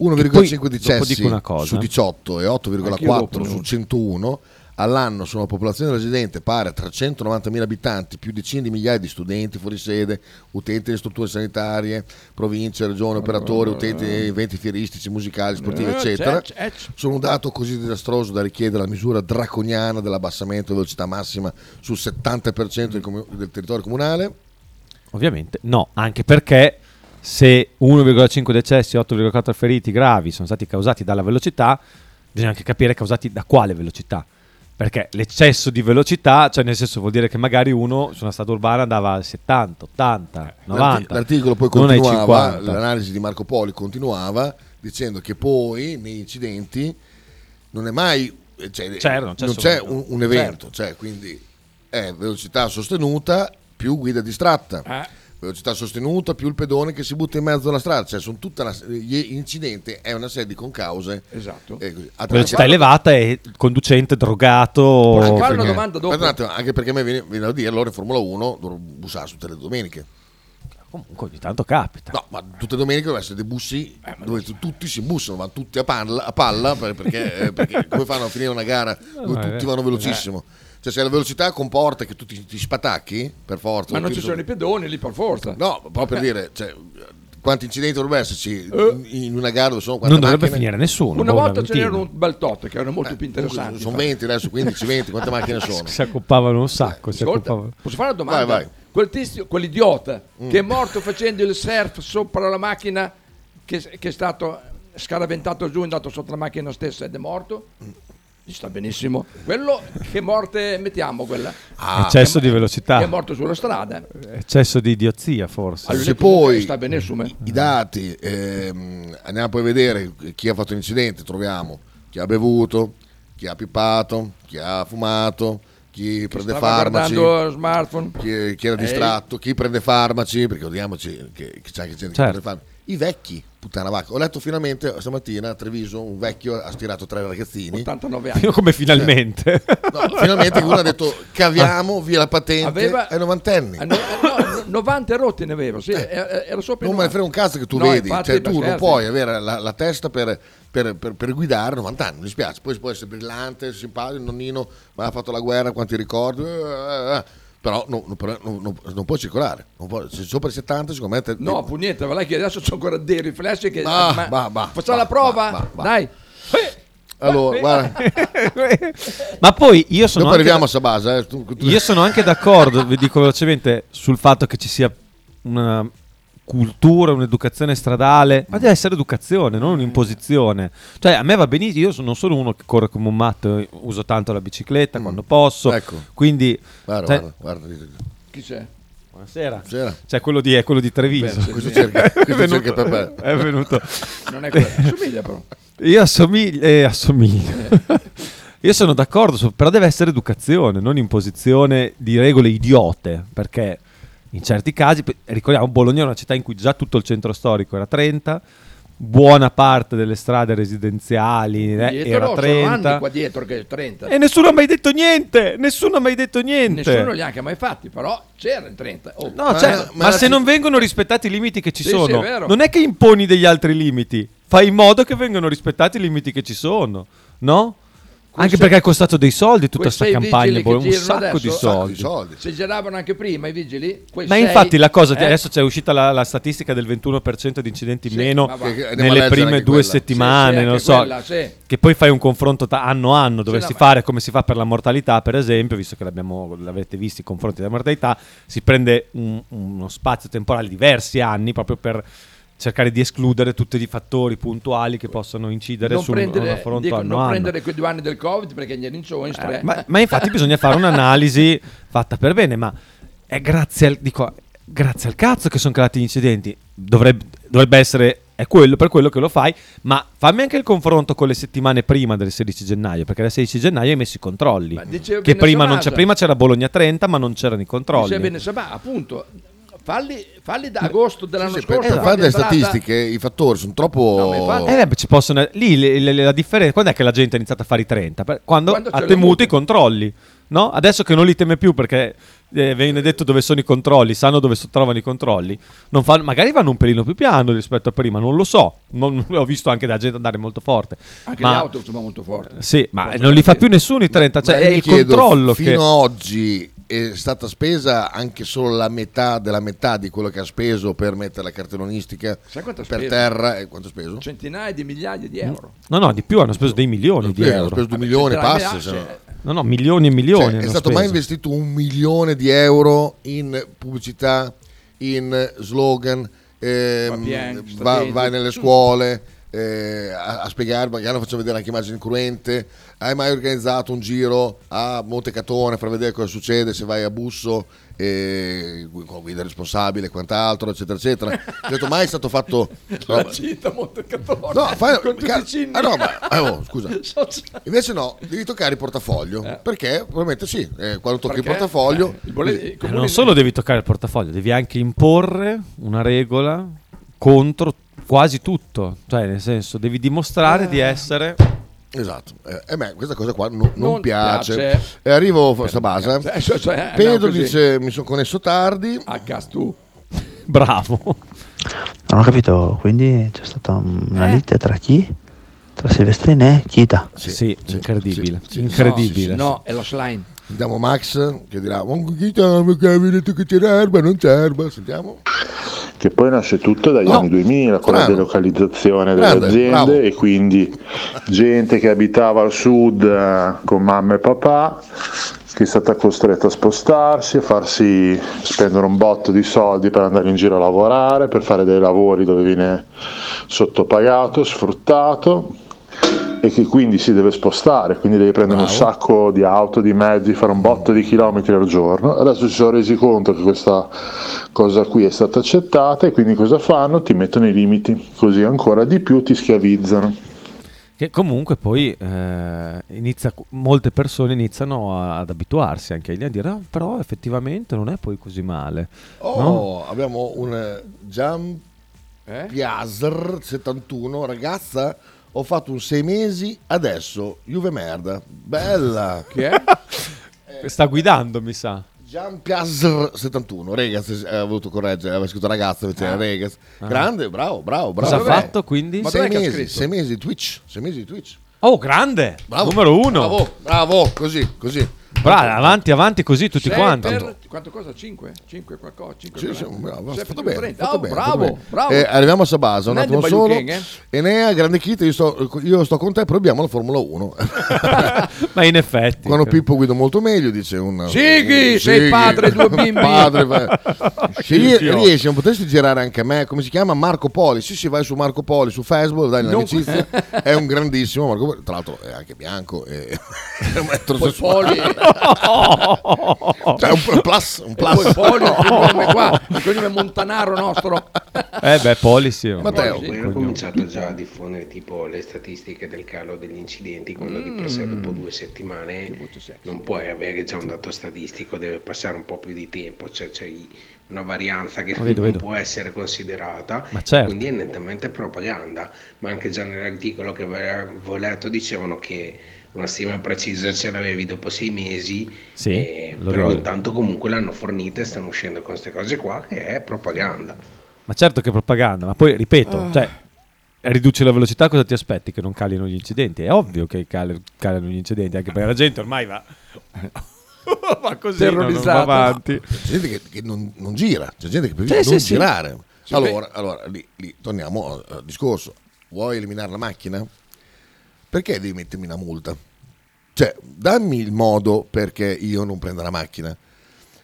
1,5 dopo decessi su 18 e Anch'io 8,4 dopo, su no. 101 all'anno su una popolazione residente pari a 390.000 abitanti, più decine di migliaia di studenti fuori sede, utenti delle strutture sanitarie, province, regioni, operatori, utenti di eventi fieristici, musicali, sportivi, Eh, eccetera. Sono un dato così disastroso da richiedere la misura draconiana dell'abbassamento della velocità massima sul 70% del, comu- del territorio comunale. Ovviamente no, anche perché se 1,5 decessi e 8,4 feriti gravi sono stati causati dalla velocità, bisogna anche capire causati da quale velocità. Perché l'eccesso di velocità, cioè nel senso vuol dire che magari uno su una strada urbana andava a 70, 80, 90. L'arti- L'articolo poi continuava, 50. l'analisi di Marco Poli continuava dicendo che poi nei incidenti non è mai, cioè, Certo, non c'è non c'è un, un evento, certo. cioè, quindi è velocità sostenuta più guida distratta. Eh. Velocità sostenuta più il pedone che si butta in mezzo alla strada, cioè sono tutta una, gli incidenti è una serie di concause. Esatto. E. A Velocità elevata e conducente drogato. Anche fare una perché- domanda dopo? attimo, anche perché a me viene, viene da dire, allora in Formula 1 dovrò bussare su tutte le domeniche. Comunque ogni tanto capita. No, ma tutte le domeniche devono essere dei bussi dove tu- tutti si bussano, vanno tutti a palla, a palla per- perché, eh, perché come fanno a finire una gara dove No, è tutti vero. vanno velocissimo? Cioè se la velocità comporta che tu ti, ti spatacchi, per forza. Ma non ci sono i pedoni lì per forza. No, proprio per Eh. dire, cioè, quanti incidenti dovrebbero esserci Eh. in, una gara dove sono quante Non dovrebbe macchine? finire nessuno. Una volta ce n'era un bel tot che erano molto più interessanti. Sono 20 adesso, 15, 20, quante macchine *laughs* sono? Si accoppavano un sacco. si Ascolta, accoppavano. posso fare una domanda? Vai, vai. Quel tizio, quell'idiota Mm. che è morto facendo il surf sopra la macchina che, che è stato scaraventato giù, è andato sotto la macchina stessa ed è morto? Ci sta benissimo. Quello che morte mettiamo quella? Ah, Eccesso di velocità. Che è morto sulla strada. Eccesso di idiozia forse. Allora, Se poi sta benissimo. eh. i dati, ehm, andiamo poi a vedere chi ha fatto l'incidente, troviamo chi ha bevuto, chi ha pippato, chi ha fumato, chi prende farmaci, chi, chi era Ehi. distratto, chi prende farmaci, perché ricordiamoci che, che c'è anche gente che Certo. prende farmaci. I vecchi, puttana vacca. Ho letto finalmente stamattina a Treviso un vecchio ha stirato tre ragazzini. 89 Io come finalmente. No, finalmente uno ha detto caviamo via la patente Aveva- ai novantenni. Ah, no, no, 90 rotti ne aveva, sì, era era sopra Eh. Non me ne 90. frega un cazzo che tu No, vedi, infatti, cioè tu non puoi avere la, la testa per, per- per- per guidare 90 anni, mi dispiace, poi può essere brillante, simpatico, il nonnino, ma ha fatto la guerra, quanti ricordi, eh, eh, eh. Però non, non- però non- non- non può circolare, non può- se sopra i 70 secondo me... te- No, pugnetta, va là che adesso c'ho ancora dei riflessi che... Ah, ma- bah, bah, facciamo bah, la prova? bah, bah, bah. Dai. Allora, guarda, *laughs* Ma poi io sono dopo arriviamo da- a Sabasa. Eh, tu- tu- Io sono anche d'accordo, vi dico velocemente, sul fatto che ci sia una cultura, un'educazione stradale, ma deve essere educazione, non un'imposizione. Cioè, a me va benissimo, io sono- non sono uno che corre come un matto, uso tanto la bicicletta quando posso, Ecco. quindi... Guarda, cioè- guarda, guarda. Chi c'è? Buonasera. Buonasera. Cioè, quello di, è quello di Treviso. Beh, Questo cerca, *laughs* è questo venuto, cerca Pepe. è venuto. Non è quello, somiglia però. Io assomiglio, eh, assomiglio. *laughs* Io sono d'accordo, però deve essere educazione, non imposizione di regole idiote, perché in certi casi, ricordiamo, Bologna è una città in cui già tutto il centro storico era 30, buona parte delle strade residenziali eh, era anni 30 qua dietro che è 30. e nessuno ha mai detto niente, nessuno ha mai detto niente. Nessuno li ha anche mai fatti, però c'era il 30. Oh. No, cioè, ma, ma- se non vengono rispettati i limiti che ci Sì, sì, sono, vero. non è che imponi degli altri limiti, fai in modo che vengano rispettati i limiti che ci sono, no? Anche perché è costato dei soldi tutta quei sta sei campagna, che un sacco di adesso- soldi. Se giravano anche prima i vigili, Ma sei- infatti la cosa, eh, adesso c'è uscita la, la statistica del 21% di incidenti in Sì, meno nelle prime due quella. settimane, Sì, sì, non so, quella, sì. che poi fai un confronto ta- anno a anno, dovresti no, fare come si fa per la mortalità, per esempio, visto che l'abbiamo, l'avete visto i confronti della mortalità, si prende un- uno spazio temporale di diversi anni proprio per cercare di escludere tutti i fattori puntuali che possono incidere non su un, un prendere, affronto dico, anno non anno. prendere quei due anni del Covid perché gli rincioni Eh, ma, ma infatti *laughs* bisogna fare un'analisi fatta per bene, ma è grazie al, dico, grazie al cazzo che sono creati gli incidenti. Dovrebbe, dovrebbe essere è quello per quello che lo fai, ma fammi anche il confronto con le settimane prima del 16 gennaio, perché il 16 gennaio hai messo i controlli. diceva Che prima, c'è, prima c'era Bologna 30, ma non c'erano i controlli. Dice bene, ma appunto, falli, falli da agosto dell'anno Sì, scorso. per quando fare entrata- statistiche i fattori sono troppo... No, Eh, beh, ci possono, lì le- le- la differenza, quando è che la gente ha iniziato a fare i 30? Per- Quando, Quando ha le temuto i controlli, no? Adesso che non li teme più perché eh, viene detto dove sono i controlli, sanno dove so- trovano i controlli, non fanno- magari vanno un pelino più piano rispetto a prima, non lo so, non, *laughs* ho visto anche da gente andare molto forte. Anche ma, le auto sono molto forti. Sì, ma non li fa più nessuno i 30, cioè Ma è il chiedo, controllo fino che... a oggi è stata spesa anche solo la metà della metà di quello che ha speso per mettere la cartellonistica quanto per speso? terra e quanto ha speso? Centinaia di migliaia di euro. No, no, di più hanno speso dei milioni di hanno euro. speso due milioni e passa. cioè, No, no, milioni e milioni. Cioè, è hanno stato mai speso. investito un milione di euro in pubblicità, in slogan, ehm, va- vai nelle scuole eh, a, a spiegare, magari faccio vedere anche immagini cruente. Hai mai organizzato un giro a Montecatone per vedere cosa succede se vai a Busso eh, con guida responsabile e quant'altro, eccetera, eccetera. Ho detto, mai è stato fatto... *laughs* La no, cita Montecatone. No, fai- con tutti ca- ah, no, ma- ah, oh, scusa. *laughs* Invece no, devi toccare il portafoglio. Perché? Probabilmente sì. eh, quando tocchi il Perché? portafoglio... Eh, il i Eh, non solo devi toccare il portafoglio, devi anche imporre una regola contro quasi tutto. Cioè, nel senso, devi dimostrare di essere. Esatto, eh, e a me questa cosa qua non, non Non piace. piace. E arrivo a questa base. Eh, cioè, cioè, Pedro no, dice: Mi sono connesso tardi. A gas tu. Bravo. Non ho capito, quindi c'è stata una lite tra chi? Tra Silvestrini e Chita. Sì, incredibile. sì, incredibile. No, è lo slime. Sentiamo Max che dirà: Ma Chita, perché avevi detto che c'era erba? Non c'è erba. Sentiamo. Che poi nasce tutto dagli No. anni 2000 con la Strano. delocalizzazione delle Grande, aziende bravo. e quindi gente che abitava al sud eh, con mamma e papà che è stata costretta a spostarsi, a farsi spendere un botto di soldi per andare in giro a lavorare, per fare dei lavori dove viene sottopagato, sfruttato e che quindi si deve spostare, quindi devi prendere un sacco di auto, di mezzi, fare un botto di chilometri al giorno. Adesso si sono resi conto che questa cosa qui è stata accettata e quindi cosa fanno? Ti mettono i limiti, così ancora di più ti schiavizzano. Che comunque poi eh, inizia, molte persone iniziano a- ad abituarsi anche a dire, "Ah, però effettivamente non è poi così male. Oh, no? abbiamo un Jump Eh? Piazzer 71. Ragazza, ho fatto un sei mesi adesso. Juve merda. Bella. Chi è? *laughs* Sta guidando, mi sa. Gian Piazzer 71, Regaz, eh, ha voluto correggere, aveva scritto ragazzo invece Ah. Regaz. Ah. Grande, bravo, bravo, bravo. Cosa ha fatto, quindi? Ma Sei che mesi, sei mesi di Twitch, sei mesi di Twitch. Oh, grande! Bravo. Numero uno. Bravo, bravo, così, così. Bravo, avanti, avanti così tutti Sei quanti. Quanto cosa? 5? 5 qualcosa? 5 Sì, sì, bravo, Sei fatto bene, 30. fatto Oh, bene, bravo, fatto bene. bravo. Eh, arriviamo a Sabasa, un Non è attimo solo. Eh? Enea, grande Kita, io sto, io sto con te, proviamo la Formula 1. *laughs* Ma in effetti. Quando Pippo guido molto meglio, dice un... Sighi, sei padre, due *laughs* bimbi. Padre, fa- *laughs* Se riesci, non potresti girare anche a me, come si chiama? Marco Poli. Sì, sì, vai su Marco Poli, su Facebook, dai l'amicizia. È un grandissimo Marco Poli. Tra l'altro è anche bianco e è un eterosessuale. Poli. Cioè, un, un plus, un Poi plus. Poli, il cognome qua, il cognome Montanaro nostro. Eh beh, policy. oh. Matteo. Sì, Poi hanno cominciato già a diffondere tipo le statistiche del calo degli incidenti, quando di per sé Mm. dopo due settimane non puoi avere già un dato statistico, deve passare un po' più di tempo, cioè c'è una varianza che vedo, non vedo. può essere considerata, Ma certo. quindi è nettamente propaganda, ma anche già nell'articolo che avevo letto dicevano che una stima precisa ce l'avevi dopo sei mesi, Sì, eh, lo però ricordo. intanto comunque l'hanno fornita e stanno uscendo con queste cose qua che è propaganda. Ma certo che è propaganda, ma poi ripeto, Ah. cioè, riduci la velocità, cosa ti aspetti? Che non calino gli incidenti? È ovvio che cal- calino gli incidenti, anche perché la gente ormai va, *laughs* va così, non- non va Terrorizzata. avanti. C'è gente che, che non, non gira, c'è gente che preferisce Sì, non sì, girare. Sì, allora, allora lì, lì torniamo al discorso. Vuoi eliminare la macchina? Perché devi mettermi una multa? Cioè, dammi il modo perché io non prenda la macchina.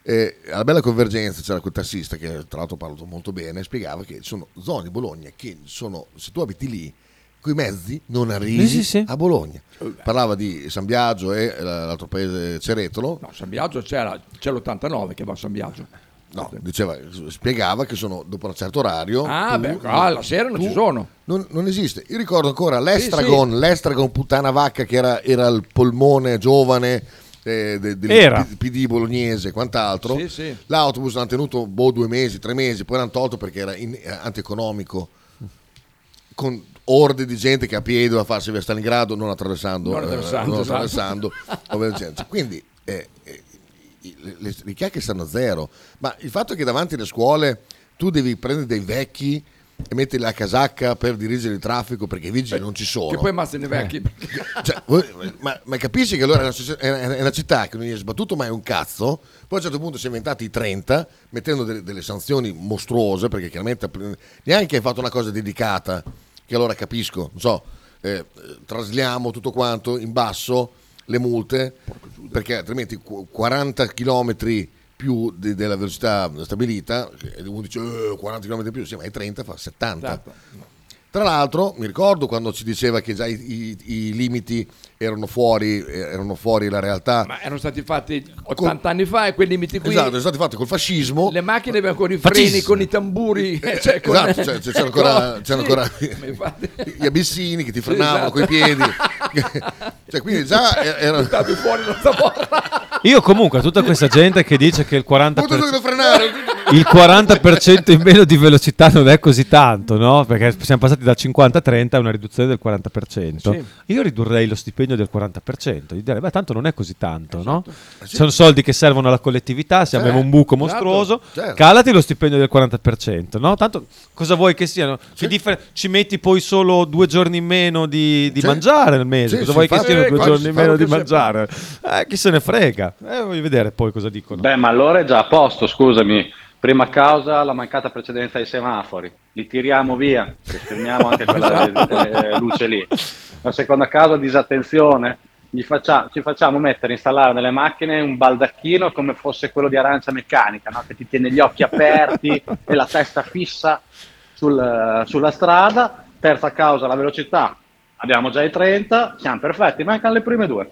E alla bella convergenza c'era quel tassista che tra l'altro parlo molto bene, spiegava che ci sono zone di Bologna che sono, se tu abiti lì, coi mezzi non arrivi Sì, sì, sì. a Bologna. Parlava di San Biagio e l'altro paese Ceretolo. No, San Biagio c'era, c'è l'89 che va a San Biagio. No, diceva, spiegava che sono dopo un certo orario. Ah, beh, ah, la sera non ci sono. Non, non esiste. Io ricordo ancora l'Estragon, Sì, l'Estragon puttana vacca che era, era il polmone giovane eh, de- del Era. P- PD bolognese e quant'altro. Sì, sì. L'autobus l'hanno tenuto boh, due mesi, tre mesi, poi l'hanno tolto perché era in- eh, antieconomico. Con orde di gente che a piedi doveva farsi via Stalingrado, non attraversando. Non eh, attraversando, non esatto. attraversando, gente. *laughs* Quindi eh, eh, le, le, chiacchiere stanno a zero. Ma il fatto che davanti alle scuole tu devi prendere dei vecchi e metterli la casacca per dirigere il traffico perché i vigili non ci sono. Che poi ammazzano i vecchi. Cioè, voi- ma, ma capisci che allora è una, è una- città che non gli è sbattuto mai un cazzo, poi a un certo punto si è inventati i 30, mettendo delle, delle sanzioni mostruose, perché chiaramente neanche hai fatto una cosa dedicata, che allora capisco, non so, eh, eh, trasliamo tutto quanto in basso le multe, perché altrimenti qu- 40 km più di- della velocità stabilita, e uno dice "Eh, 40 km in più, sì, ma è 30, fa 70. Esatto. Tra l'altro, mi ricordo quando ci diceva che già i, i- i limiti erano fuori, eh, erano fuori la realtà. Ma erano stati fatti 80 anni fa e quei limiti qui. Esatto, sono stati fatti col fascismo. Le macchine avevano ancora i freni Fascismo. con i tamburi. eh, *laughs* cioè, con- Esatto, cioè, c'era ancora, c'erano *laughs* Sì, ancora ma infatti- gli abissini che ti frenavano Esatto. coi piedi. *laughs* cioè, quindi già erano... Buttavi fuori la zavorra. *laughs* Io comunque a tutta questa gente che dice che il 40%, Tutto devo frenare. il 40% in meno di velocità non è così tanto, no? Perché siamo passati da 50 a 30 a una riduzione del 40%. Sì. Io ridurrei lo stipendio del 40%, di dire, beh, tanto non è così tanto, no? Eh sì. Sono soldi che servono alla collettività, se abbiamo un buco esatto, mostruoso, certo. calati lo stipendio del 40%, no? Tanto cosa vuoi che siano? Che differ- ci metti poi solo due giorni in meno di, di Sì. mangiare nel mese, Sì, cosa sì, vuoi che siano due giorni meno di mangiare? Eh, chi se ne frega? Eh, voglio vedere poi cosa dicono. Beh, ma allora è già a posto, scusami. Prima causa la mancata precedenza ai semafori. Li tiriamo via, fermiamo anche quella eh, luce lì. La seconda causa, disattenzione. Gli faccia- ci facciamo mettere, installare nelle macchine un baldacchino come fosse quello di arancia meccanica, no? che ti tiene gli occhi aperti e la testa fissa sul- sulla strada. Terza causa, la velocità. Abbiamo già i 30, siamo perfetti, mancano le prime due.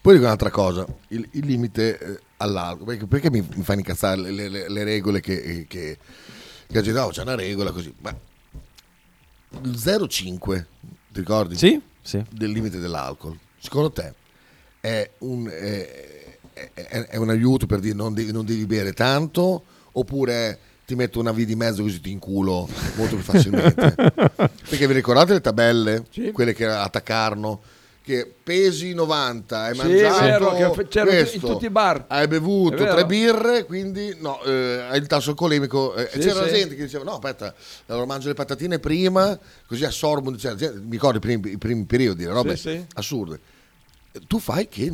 Poi dico un'altra cosa, il, il limite eh, all'alcol, perché, perché mi, mi fanno incazzare le, le- le regole che, che, che la gente, "Oh, c'è una regola così, ma il 0,5, ti ricordi? Sì, sì. Del limite dell'alcol, secondo te è un, è, è- è un aiuto per dire non devi, non devi bere tanto oppure ti metto una via di mezzo così ti inculo molto più facilmente? *laughs* perché vi ricordate le tabelle, quelle che attaccarono? Che pesi 90, hai Sì, mangiato vero, che c'erano in questo, tutti i bar. hai bevuto tre birre, quindi no, eh, hai il tasso alcolemico. eh, Sì, c'era sì. gente che diceva: No, aspetta, allora mangio le patatine prima, così assorbo. Cioè, gente- mi ricordo i primi, i primi periodi, le robe Sì, sì. assurde. Tu fai che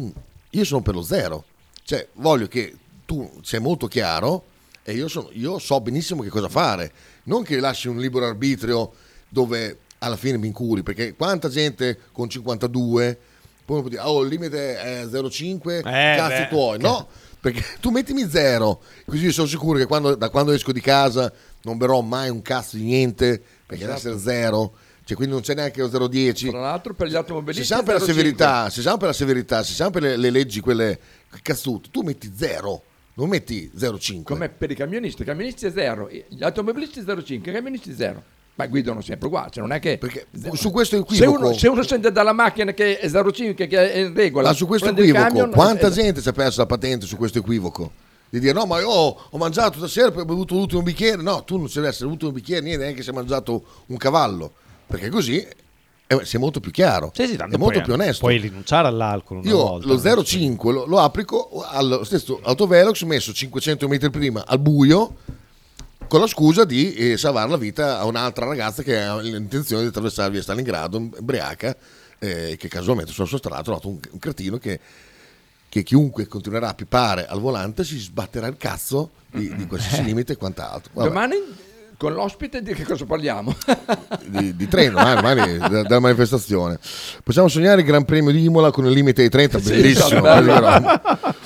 io sono per lo zero, cioè voglio che tu sei molto chiaro e io, sono- io so benissimo che cosa fare, non che lasci un libero arbitrio dove alla fine mi incuri, perché quanta gente con 52 poi può dire, oh il limite è 0,5, Eh, cazzi beh. tuoi, no? Perché tu mettimi zero, così io sono sicuro che quando- da quando esco di casa non berrò mai un cazzo di niente, perché deve Esatto. essere zero, cioè quindi non c'è neanche lo 0,10. Tra l'altro per gli automobilisti Se siamo per la 0,5. severità, se siamo per la severità, se siamo per le, le leggi quelle cazzute, tu metti zero, non metti 0,5. Come per i camionisti, i camionisti è zero, gli automobilisti 0,5, i camionisti zero. Ma guidano sempre uguali, cioè non è che... su questo se equivoco- uno, se uno sente dalla macchina che è 0,5, che è in regola... Ma su questo equivoco, camion, quanta eh, gente si è persa la patente su questo equivoco? Di dire no, ma io ho mangiato stasera poi ho bevuto l'ultimo bicchiere. No, tu non deve essere l'ultimo bicchiere, niente, neanche se hai mangiato un cavallo. Perché così eh, sei molto più chiaro. Sì, sì, tanto è molto puoi- più onesto. Puoi rinunciare all'alcol Io volta. lo 0,5 lo, lo applico allo stesso autovelox messo 500 metri prima al buio con la scusa di eh, salvare la vita a un'altra ragazza che ha l'intenzione di attraversare via Stalingrado, ubriaca, eh, che casualmente sul suo strato ha trovato un, un cretino che, che chiunque continuerà a pipare al volante si sbatterà il cazzo di, di qualsiasi limite e quant'altro. Vabbè. Domani con l'ospite di che cosa parliamo? *laughs* di, di treno, eh, da- dalla manifestazione. Possiamo sognare il Gran Premio di Imola con il limite ai 30, Sì, bellissimo. vero.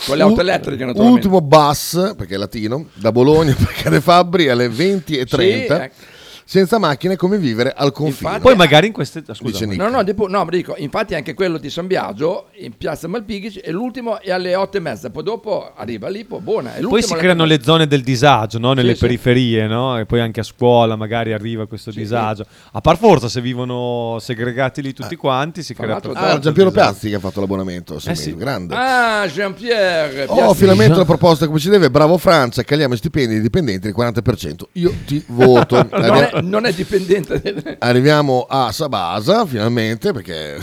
Con le auto elettriche, naturalmente. Ultimo bus, perché è latino, da Bologna *laughs* per Cane Fabbri alle 20.30. Sì, ecco. Senza macchine, come vivere al confine. Poi magari in queste... ah, Scusa. No, no, depo- no, dico, infatti anche quello di San Biagio in piazza Malpighi e l'ultimo è alle otto e mezza, poi dopo arriva lì, poi buona. E Poi si creano le zone del disagio, no? nelle Sì, sì. periferie, no? e poi anche a scuola magari arriva questo disagio. A par forza, se vivono segregati lì tutti quanti, si crea proprio Ah, Giampiero. Piazzi che ha fatto l'abbonamento, sì, Eh sì. grande. Ah, Jean-Pierre. Oh, finalmente la proposta come si deve. Bravo Francia, cagliamo i stipendi dei dipendenti del 40%. Io ti *laughs* voto. non, è, non è dipendente. Arriviamo a Sabasa finalmente perché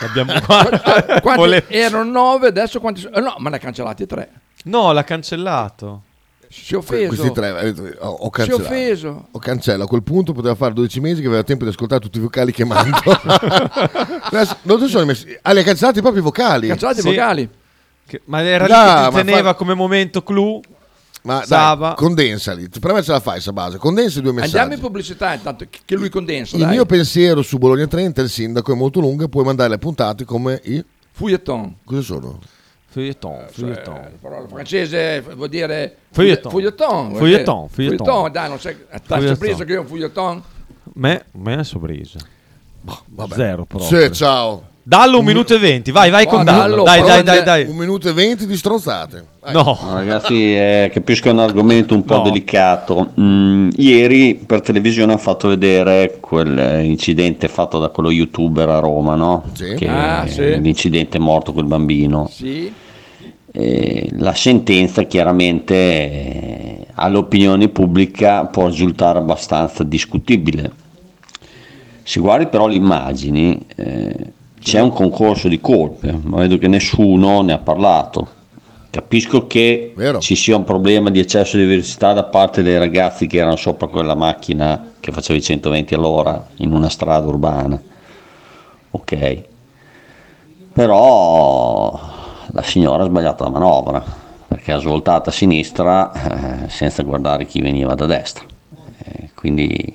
Abbiamo *laughs* Quanti *laughs* Vole- erano nove, adesso quanti sono? no, ma ne ha cancellati tre. No, l'ha cancellato. Si è offeso. questi tre eh, ho, ho Si è cancellato. offeso. Ho cancellato. A quel punto poteva fare 12 mesi che aveva tempo di ascoltare tutti i vocali che mando. *laughs* Non ti sono messi. Ah, li ha cancellati proprio i vocali. Cancellati Sì. i vocali. Che- ma era Dai, lì che teneva fa- come momento clou. Ma Saba. dai, condensali. Per me ce la fai, Sabasa. Condensa i due messaggi. Andiamo in pubblicità intanto che- lui condensa. Il dai. mio pensiero su Bologna 30 il sindaco è molto lungo e puoi mandare le puntate come i Fouilleton. cosa sono? Feuilleton, feuilleton. Cioè, la parola francese vuol dire Feuilleton. Feuilleton, feuilleton. Feuilleton, dai, non sei. Feuilleton. sorpreso che io un fouilleton? Me, me è sorpresa. Vabbè. Zero proprio. Sì, ciao. Dallo un minuto e venti. Vai, vai con Dallo. Dallo, Dai, dai, dai, dai. Un minuto e venti di stronzate. No. No, ragazzi, eh, capisco che è un argomento un po' No. delicato. Mm, ieri per televisione hanno fatto vedere quell'incidente fatto da quello youtuber a Roma, no? Sì. Che Ah, sì. L'incidente è morto quel bambino. Sì. Eh, la sentenza chiaramente eh, all'opinione pubblica può risultare abbastanza discutibile. Se guardi però le immagini, eh, c'è un concorso di colpe, ma vedo che nessuno ne ha parlato. Capisco che Vero. ci sia un problema di eccesso di velocità da parte dei ragazzi che erano sopra quella macchina che faceva i 120 all'ora in una strada urbana. Ok. Però la signora ha sbagliato la manovra perché ha svoltato a sinistra eh, senza guardare chi veniva da destra. Eh, quindi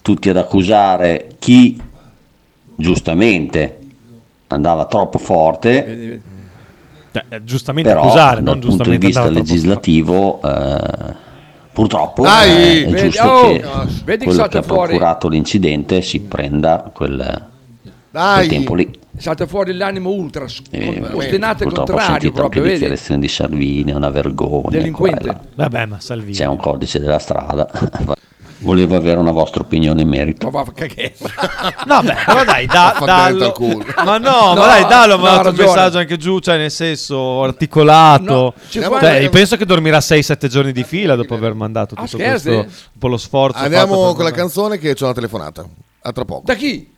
tutti ad accusare chi giustamente andava troppo forte, Cioè, eh, giustamente però accusare, dal non punto di vista legislativo eh, purtroppo Dai! eh, è Vedi- giusto oh, che no, vedi che quello che ha fuori. procurato l'incidente si prenda quel, quel tempo lì. Salta fuori l'animo ultra, s- E, ostinato e ho contrario proprio, anche dichiarazioni di Salvini, è una vergogna. Delinquente. quella. Vabbè, ma Salvini. C'è un codice della strada. *laughs* Volevo avere una vostra opinione in merito. Ma va cagare. *laughs* No, beh, però dai, da, dallo. Ma no, No, ma dai, dallo, no, ma ha dato un messaggio anche giù, cioè nel senso articolato. No, ci Cioè, guarda- penso che dormirà 6-7 giorni di fila dopo aver mandato Ah, tutto scherzi? questo, un po' lo sforzo. Andiamo con la canzone che c'è una telefonata. A tra poco. Da chi?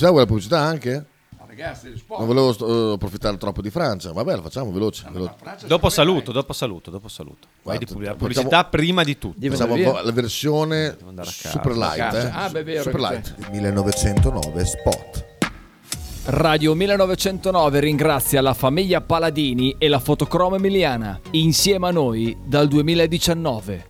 Pubblicità, vuole la pubblicità anche? Ragazzi. Non volevo sto- eh, approfittare troppo di Francia. Vabbè, lo facciamo veloce. veloce. Dopo saluto, dopo saluto, dopo saluto. Vai di Guarda, pubblic- pubblicità prima di tutto. Facciamo la versione andare a casa. super light. Eh. Ah, beh, vero, super light. 1909 spot. Radio 1909 ringrazia la famiglia Paladini e la fotocromo emiliana, insieme a noi dal 2019.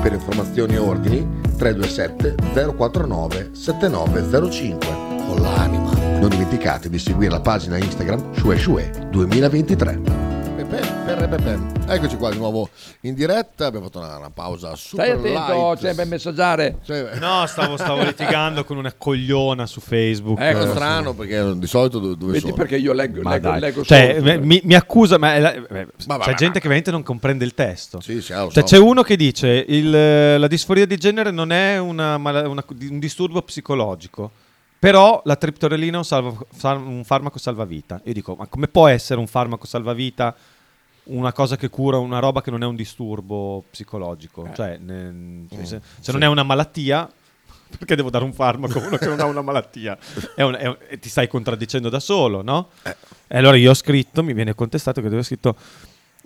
Per informazioni e ordini 327 049 7905. Con l'anima. Non dimenticate di seguire la pagina Instagram Shue Shue 2023. Eccoci qua di nuovo in diretta, abbiamo fatto una, una pausa super Stai attento, light. sempre a messaggiare. No, stavo, stavo litigando con una cogliona su Facebook. Ecco, Eh, strano perché di solito dove, dove Vedi sono? perché io leggo, Ma leggo, dai. leggo Cioè, solo. mi, mi accusa, ma è la- eh, Ma c'è vabbè, gente ma- che veramente non comprende il testo. Sì, sì, ah, lo Cioè, so. c'è uno che dice il- la disforia di genere non è una mala- una- un disturbo psicologico. Però la triptorelina è un, salva- un farmaco salvavita. Io dico, ma come può essere un farmaco salvavita una cosa che cura una roba che non è un disturbo psicologico? Cioè, ne- cioè, se, se non è una malattia, *laughs* perché devo dare un farmaco a uno che non ha una malattia? È un- è un- ti stai contraddicendo da solo, no? E allora io ho scritto, mi viene contestato che dove ho scritto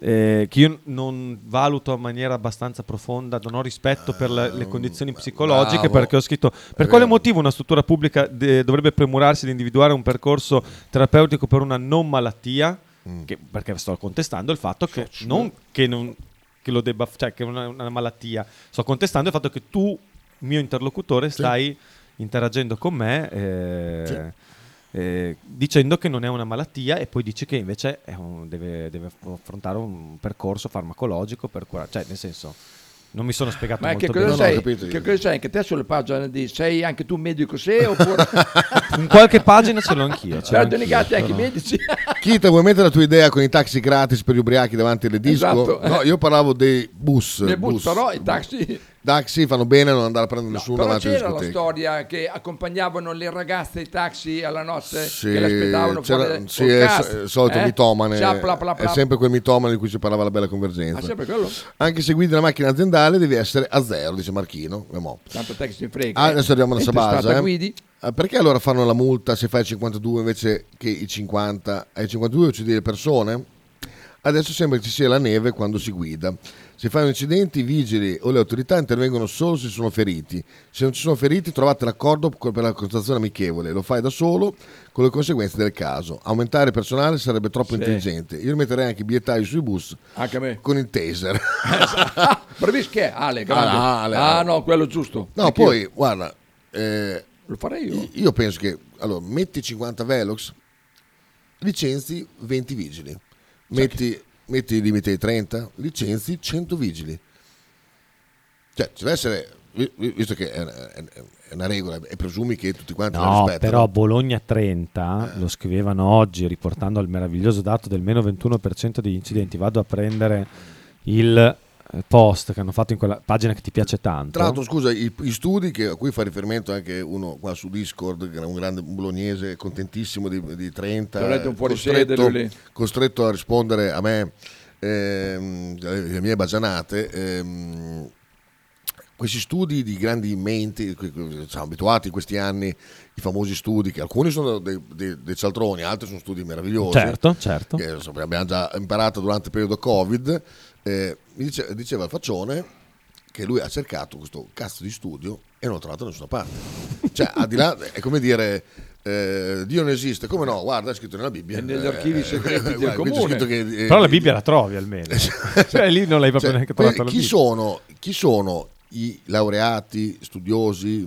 eh, che io non valuto in maniera abbastanza profonda, non ho rispetto per la- le condizioni psicologiche bravo. perché ho scritto per quale motivo una struttura pubblica de- dovrebbe premurarsi di individuare un percorso terapeutico per una non malattia, Mm. che- perché sto contestando il fatto che non che, non, che lo debba, cioè che è una, una malattia, sto contestando il fatto che tu, mio interlocutore, stai interagendo con me. eh, eh, dicendo che non è una malattia e poi dice che invece un- deve, deve affrontare un percorso farmacologico per curare, cioè nel senso non mi sono spiegato Ma molto che cosa, bene. sei? che cosa sei anche te sulle pagine di sei anche tu medico se oppure *laughs* In qualche pagina ce l'ho anch'io. ce l'ho anch'io, anche i medici *laughs* Kita, vuoi mettere la tua idea con i taxi gratis per gli ubriachi davanti alle disco? Esatto. No, io parlavo dei bus. Dei bus, però i taxi- Taxi fanno bene a non andare a prendere nessuno però davanti alle c'era la storia che accompagnavano le ragazze ai taxi alla notte Sì, che le aspettavano c'era- fuori sì, è il solito eh? mitomane. Pla, pla, pla. È sempre quel mitomane di cui si parlava la bella convergenza. Ah? Anche se guidi la macchina aziendale devi essere a zero, dice Marchino. Eh, tanto si frega Ah, eh. adesso arriviamo alla Mentre Sabasa. eh. guidi Ah, Perché allora fanno la multa se fai il 52 invece che i 50? Ai 52 uccidi le persone? Adesso sembra che ci sia la neve quando si guida. Se fai un incidente, i vigili o le autorità intervengono solo se sono feriti. Se non ci sono feriti, trovate l'accordo co- per la constatazione amichevole. Lo fai da solo con le conseguenze del caso. Aumentare il personale sarebbe troppo Sì. intelligente. Io metterei anche i biettari sui bus anche con il taser. *laughs* Bravis che è Ale. Ah, Ale, ah no quello giusto No, Anch'io. poi guarda, eh, lo farei io io penso che allora metti 50 Velox, licenzi 20 vigili, metti, metti il limite ai 30, licenzi 100 vigili. Cioè, ci deve essere, vi- vi- visto che è, una regola e presumi che tutti quanti la No, rispettano. però Bologna 30 lo scrivevano oggi riportando al meraviglioso dato del meno 21% degli incidenti. Vado a prendere il eh, post che hanno fatto in quella pagina che ti piace tanto. Tra l'altro, scusa, i, i studi che, a cui fa riferimento anche uno qua su Discord, che era un grande bolognese, contentissimo di, di 30, Ti ho letto un fuorisede, costretto, lì. costretto a rispondere a me ehm, le mie bagianate. ehm, questi studi di grandi menti, siamo abituati in questi anni, i famosi studi, che alcuni sono dei, dei- dei cialtroni, altri sono studi meravigliosi. Certo, certo. Che insomma, abbiamo già imparato durante il periodo Covid. Eh, mi dice- diceva il faccione che lui ha cercato questo cazzo di studio e non l'ha trovato da nessuna parte. Cioè, al di là, è come dire. eh, Dio non esiste, come no? Guarda, è scritto nella Bibbia. È negli archivi Eh, segreti del *laughs* guarda, qui c'è comune. scritto che, eh, Però la Bibbia la trovi almeno. *laughs* cioè, lì non l'hai proprio cioè, neanche trovata la chi, sono, chi sono i laureati, studiosi,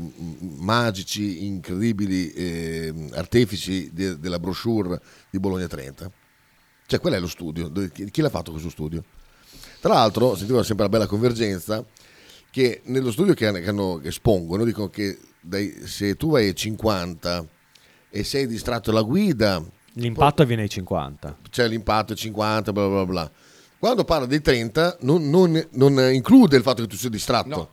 magici, incredibili eh, artefici de- della brochure di Bologna 30? Cioè, qual è lo studio? Chi l'ha fatto questo studio? Tra l'altro, sentivo sempre la bella convergenza, che nello studio che, hanno- che hanno- che espongono dicono che dai- se tu vai a 50 e sei distratto alla guida, L'impatto avviene ai 50. c'è l'impatto è 50, bla bla bla. Quando parla dei 30 non, non- non include il fatto che tu sia distratto. No,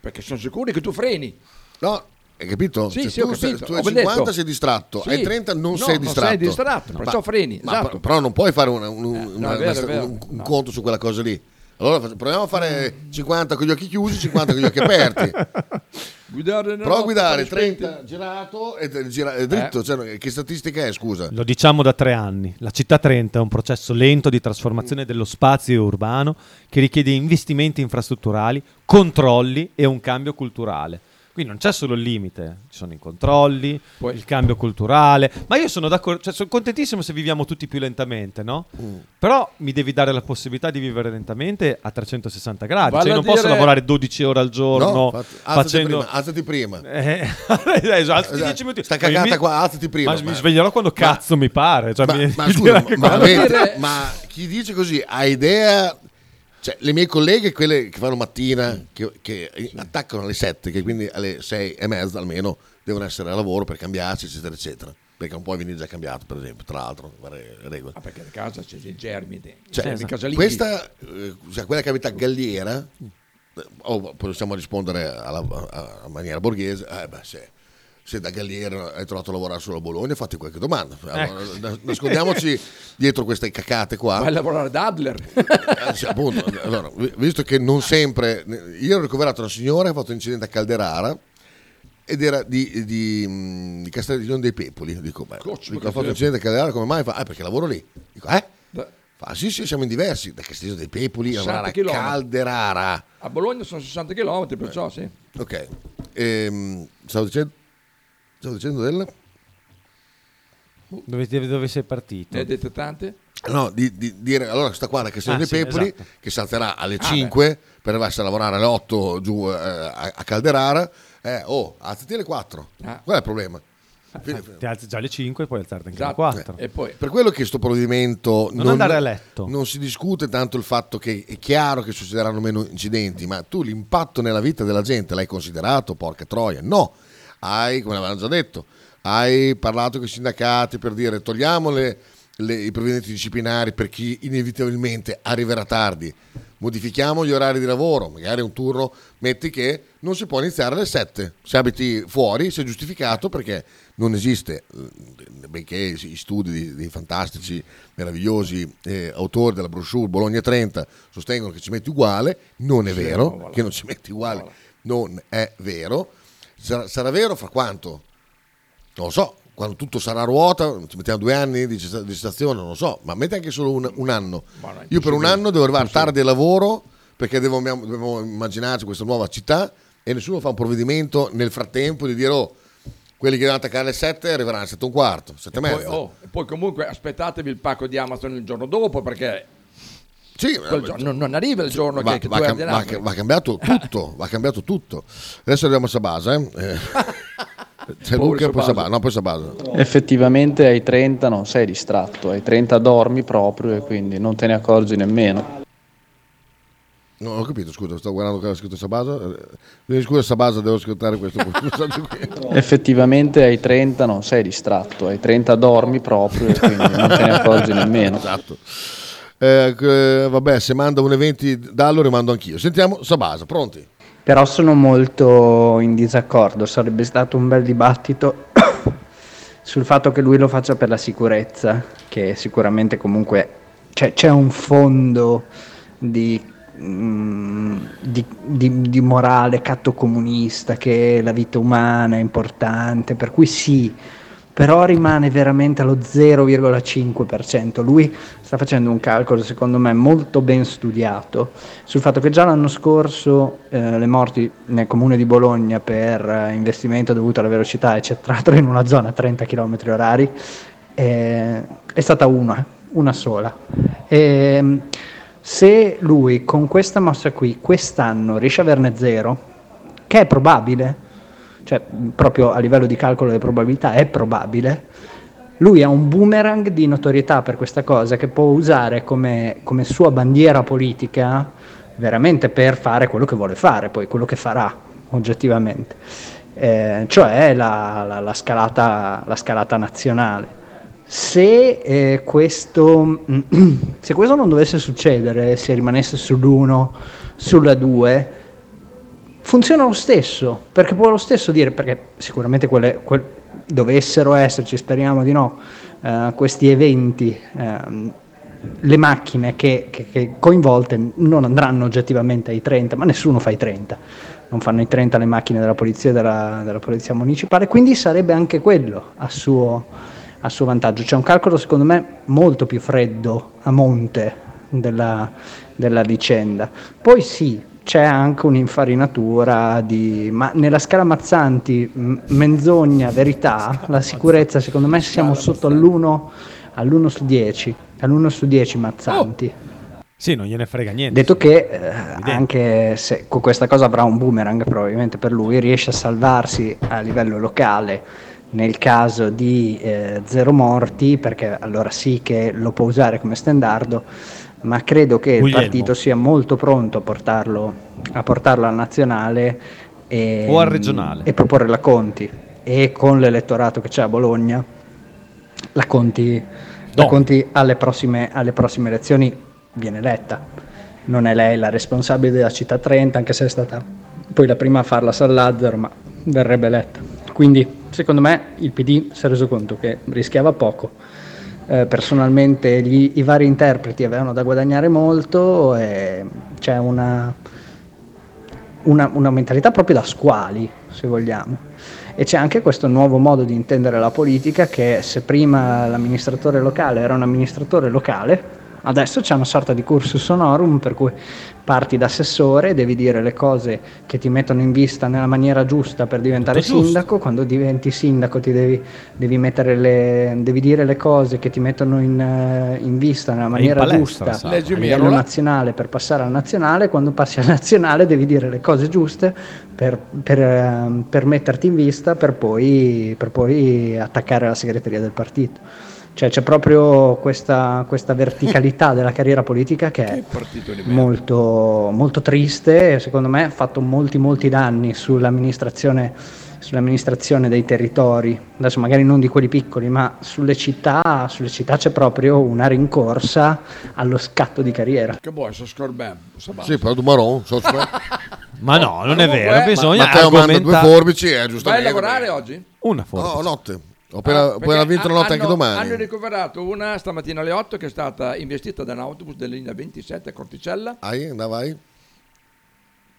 perché sono sicuri che tu freni. No, hai capito? Sì, Cioè, sì, tu, capito, tu ben 50 detto. sei distratto, Sì. ai 30 non No, sei non distratto. sei distratto, perciò freni, ma- esatto. però non puoi fare una- un, no, una- è vero, una- un- un conto su quella cosa lì. Allora proviamo a fare 50 con gli occhi chiusi, 50 con gli occhi aperti. *laughs* Guidare nella Prova a guidare fare spenti. 30 girato e gira- e dritto. Cioè, che statistica è, scusa? Lo diciamo da tre anni. La città 30 è un processo lento di trasformazione dello spazio urbano che richiede investimenti infrastrutturali, controlli e un cambio culturale. Quindi non c'è solo il limite, ci sono i controlli, il cambio culturale. Ma io sono d'accordo, cioè sono contentissimo se viviamo tutti più lentamente, no? Mm. Però mi devi dare la possibilità di vivere lentamente a 360 gradi. Vale Cioè, io non posso dire- lavorare 12 ore al giorno No, infatti, alzati facendo. prima, alzati prima. *laughs* Eh, esatto, alzati Esatto. 10 minuti. Sta cagata Mi- qua, alzati prima. Ma mi sveglierò quando cazzo mi pare. Cioè, ma, mi- ma scusa, ma, quando- veramente, ma chi dice così ha idea? Cioè, le mie colleghe, quelle che fanno mattina, che, che attaccano alle 7, che quindi alle 6 e mezza almeno devono essere a lavoro per cambiarsi, eccetera, eccetera. Perché non puoi venire già cambiato, per esempio, tra l'altro, varie regole. Ah, perché a casa c'è dei germi, dei Cioè, casalinghi. questa, eh, cioè, quella che abita a Galliera, eh, o possiamo rispondere alla, a, a maniera borghese, eh, beh, se, se da Galliera hai trovato a lavorare solo a Bologna, fatti qualche domanda. Allora, nas- nascondiamoci *laughs* dietro queste cacate qua. Vai a lavorare da Adler. Eh, sì, appunto, allora, vi- visto che non sempre. Io ho ricoverato una signora che ha fatto un incidente a Calderara ed era di, di, mh, di Castiglione dei Pepoli. Dico, beh, dico, ha fatto un incidente a Calderara come mai? Fa, ah, perché lavoro lì. Dico, eh? Fa, sì, sì, siamo in diversi. Da Castiglione dei Pepoli a 60 lavorare a chilometri. Calderara. A Bologna sono 60 km, perciò sì. Ok. Ehm, stavo dicendo. Stavo dicendo del. Dove, dove sei partito? Ne hai dette tante? No, di, di dire allora questa qua da Castiglione Ah, dei sì, Pepoli esatto. che salterà alle Ah, 5 per arrivarsi a lavorare alle 8 giù eh, a, a Calderara. Eh, oh, alzati alle 4. Ah. Qual è il problema? Fine- Ti alzi già alle 5 e poi alzarti anche alle Esatto. 4. E poi Per quello che sto provvedimento Non andare a letto. non si discute tanto il fatto che è chiaro che succederanno meno incidenti, ma tu l'impatto nella vita della gente l'hai considerato, porca troia? No, hai, come avevamo già detto, hai parlato con i sindacati per dire togliamo le- le- i provvedimenti disciplinari per chi inevitabilmente arriverà tardi, modifichiamo gli orari di lavoro, magari un turno, metti che non si può iniziare alle 7, se abiti fuori sei giustificato perché non esiste, eh, benché i studi di- dei fantastici, meravigliosi eh, autori della brochure Bologna 30 sostengono che ci metti uguale, non è vero, che non ci metti uguale, non è vero. Sarà, sarà vero fra quanto? Non lo so, quando tutto sarà a ruota, ci mettiamo due anni di, gesta- di gestazione, non lo so, ma metti anche solo un, un anno. È Io per un anno devo arrivare tardi al lavoro perché devo, dobbiamo immaginarci questa nuova città e nessuno fa un provvedimento nel frattempo di dire oh, quelli che devono attaccare alle 7 arriveranno alle 7 e un quarto, 7 e Poi, mezza. oh, e poi comunque aspettatevi il pacco di Amazon il giorno dopo perché Sì, quel giorno- non, non arriva il giorno va, che, che va tu hai cam- va, va cambiato tutto, *laughs* va cambiato tutto. Adesso arriviamo a Sabasa, eh. Eh, *laughs* C'è Luca e poi Sabasa. No, poi Sabasa. Effettivamente ai 30 non sei distratto, ai 30 dormi proprio e quindi non te ne accorgi nemmeno. Non ho capito, scusa, sto guardando cosa ha scritto Sabasa. Eh, Scusa Sabasa, devo ascoltare questo. *laughs* Effettivamente ai 30 non sei distratto, ai 30 dormi proprio e quindi non te ne accorgi nemmeno. Esatto. Eh, vabbè, se manda un evento dallo rimando anch'io. Sentiamo Sabasa, pronti? Però sono molto in disaccordo, sarebbe stato un bel dibattito *coughs* sul fatto che lui lo faccia per la sicurezza, che sicuramente comunque c'è, c'è un fondo di, mm, di- di- di morale cattocomunista, che la vita umana è importante, per cui sì, però rimane veramente allo 0,5%. Lui sta facendo un calcolo, secondo me, molto ben studiato sul fatto che già l'anno scorso eh, le morti nel comune di Bologna per eh, investimento dovuto alla velocità, eccetera, *laughs* in una zona a 30 km orari, eh, è stata una, una sola. Ehm, se lui con questa mossa qui quest'anno riesce a averne zero, che è probabile, cioè proprio a livello di calcolo delle probabilità è probabile, lui ha un boomerang di notorietà per questa cosa che può usare come, come sua bandiera politica veramente per fare quello che vuole fare, poi quello che farà oggettivamente, Eh, cioè la, la- la scalata, la scalata nazionale. Se, eh, questo, *clears throat* se questo non dovesse succedere, se rimanesse sull'1, sulla 2, funziona lo stesso, perché può lo stesso dire, perché sicuramente quelle, quel- dovessero esserci, speriamo di no, eh, questi eventi, ehm, le macchine che, che- che coinvolte non andranno oggettivamente ai 30, ma nessuno fa i 30, non fanno i 30 le macchine della polizia della, della polizia municipale, quindi sarebbe anche quello a suo, a suo vantaggio. C'è un calcolo secondo me molto più freddo a monte della, della vicenda. Poi sì, c'è anche un'infarinatura di... ma nella scala Mazzanti, m- menzogna, verità, la sicurezza secondo me siamo sotto all'1, all'1 su 10, all'1 su 10 Mazzanti. Sì, non gliene frega niente. Detto che eh, anche se con questa cosa avrà un boomerang probabilmente per lui, riesce a salvarsi a livello locale. Nel caso di eh, zero morti, perché allora sì che lo può usare come standardo, ma credo che il Guglielmo. partito sia molto pronto a portarlo, a portarlo al nazionale e, O al regionale. e proporre la Conti. E con l'elettorato che c'è a Bologna, la Conti, la No. Conti alle, prossime, alle prossime elezioni viene eletta. Non è lei la responsabile della città 30, anche se è stata poi la prima a farla San Lazzaro, ma verrebbe eletta. Quindi, secondo me, il PD si è reso conto che rischiava poco. Eh, personalmente gli- i vari interpreti avevano da guadagnare molto e c'è una, una, una mentalità proprio da squali, se vogliamo. E c'è anche questo nuovo modo di intendere la politica che se prima l'amministratore locale era un amministratore locale, adesso c'è una sorta di cursus honorum per cui parti da assessore, devi dire le cose che ti mettono in vista nella maniera giusta per diventare Tutto giusto. sindaco, quando diventi sindaco ti devi, devi mettere le, devi dire le cose che ti mettono in, eh, in vista nella maniera palestra, giusta a Leggi livello nazionale per passare al nazionale, quando passi al nazionale devi dire le cose giuste per, per, ehm, per metterti in vista per poi, per poi attaccare la segreteria del partito. Cioè c'è proprio questa, questa verticalità della carriera politica che è di merda. molto, molto triste e secondo me ha fatto molti molti danni sull'amministrazione, sull'amministrazione dei territori, adesso magari non di quelli piccoli, ma sulle città, sulle città c'è proprio una rincorsa allo scatto di carriera. Che vuoi, so scorbem. Sì, però du marron, so *laughs* Ma no, non è vero, bisogna Matteo manda due argomentare- forbici, eh, Vai a lavorare oggi? Una forbice. No, notte. Appena, ho appena vinto la notte hanno- anche domani. Hanno ricoverato una stamattina alle 8 che è stata investita da un autobus della linea 27 a Corticella. Vai, vai.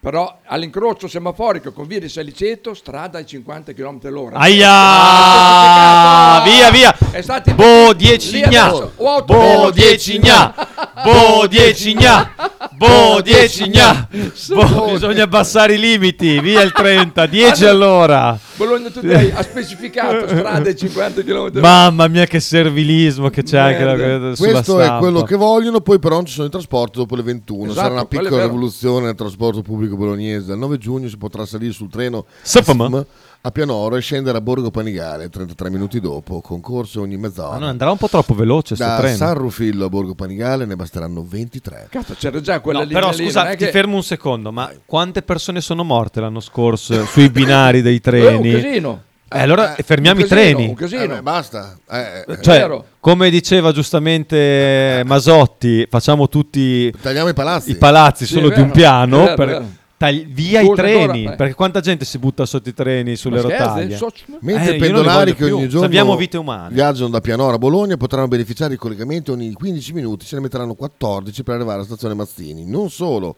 Però all'incrocio semaforico con via di Saliceto, strada ai 50 km l'ora. Aia! Ah, Via, via! È stato Bo lì 10 adesso, o gna! autoveloce. Bo 10 gna! Bo 10 gna! Bo 10 gna! Bo- Bisogna abbassare i limiti, via il 30, 10 all'ora! Bologna Today ha specificato strade ai 50 km l'ora. Mamma mia che servilismo che c'è anche la- sulla Questo è quello che vogliono, poi però non ci sono i trasporti dopo le 21. Esatto, Sarà una è piccola rivoluzione nel trasporto pubblico bolognese. Dal 9 giugno si potrà salire sul treno Sapama. A Pianoro e scendere a Borgo Panigale 33 minuti dopo, concorso ogni mezz'ora. Ma non andrà un po' troppo veloce sto da treno. San Rufillo a Borgo Panigale ne basteranno 23. Cazzo, c'era già quella No, linea però lì, scusa, ti che- fermo un secondo, ma quante persone sono morte l'anno scorso *laughs* sui binari dei Eh, treni? un casino. Eh, allora Eh, fermiamo un i casino, treni. un casino. Eh, beh, basta. Eh, eh, Cioè, vero. come diceva giustamente Masotti, facciamo tutti tagliamo i palazzi. i palazzi Sì, solo di un piano vero, per- vero. Tagli- via i treni, eh. perché quanta gente si butta sotto i treni sulle scherzi? rotaie. Mentre Eh, i io non li pendolari che ogni giorno Salviamo vite umane. viaggiano da Pianoro a Bologna potranno beneficiare di collegamenti ogni 15 minuti, se ne metteranno 14 per arrivare alla stazione Mazzini. Non solo,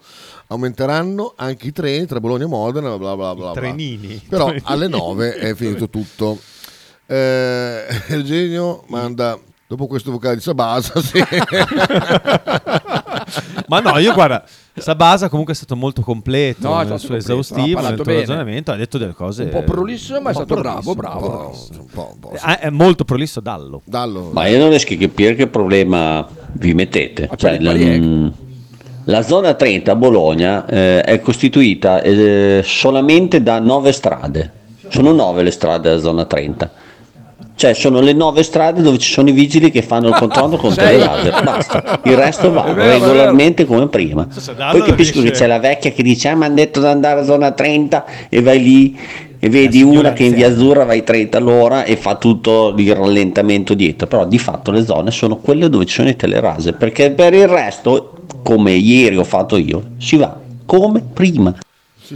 aumenteranno anche i treni tra Bologna e Modena, bla bla bla. bla. trenini. Però *laughs* Trenini. alle 9 è finito tutto. Eh, Eugenio manda, dopo questo vocale di Sabasa, sì. *laughs* Ma no, io guarda, Sabasa comunque è stato molto completo No, è nel stato suo esaustivo, parlato nel suo bene. ragionamento, ha detto delle cose... Un po' prolisso, ma è stato bravo, prolisso, bravo. Ah, È molto prolisso Dallo. Dallo. Ma io non riesco a capire che problema vi mettete. Cioè, per i la, la zona 30 a Bologna eh, è costituita eh, solamente da nove strade. Sono nove le strade della zona 30. Cioè, sono le nove strade dove ci sono i vigili che fanno il controllo con *laughs* le laser. Basta. Il resto va *laughs* vero, regolarmente come prima. Poi capisco dice- che c'è la vecchia che dice: Ah, mi hanno detto di andare a zona 30 e vai lì e vedi una che in via azzurra vai 30 all'ora e fa tutto il rallentamento dietro. Però di fatto le zone sono quelle dove ci sono i telerase. Perché per il resto, come ieri ho fatto io, si va come prima.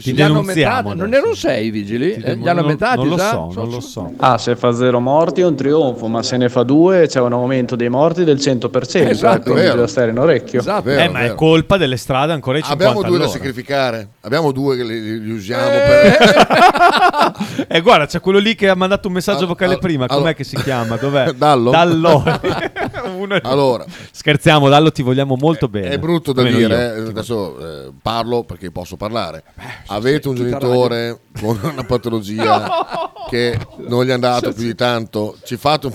Ti Gli hanno denunziamo non erano sei i vigili? Ti Eh, Gli hanno non- aumentati Non lo già? so, non lo so. Ah, se fa zero morti è un trionfo, ma se ne fa due c'è un aumento dei morti del 100%. Esatto, quindi vero. da stare in orecchio. Esatto. Vero, eh, ma è vero. colpa delle strade ancora 50 Abbiamo due da sacrificare, abbiamo due che li, li usiamo Eh. per... *laughs* Eh, guarda, c'è quello lì che ha mandato un messaggio Al- vocale al- prima. Com'è allora- che si chiama? Dov'è? *laughs* Dallo? Dallo. *laughs* Uno- Allora. Scherziamo, Dallo, ti vogliamo molto bene. È brutto da Almeno dire, eh, adesso eh, parlo perché posso parlare. Avete un genitore con una patologia *laughs* che non gli è andato più di tanto, ci fate un,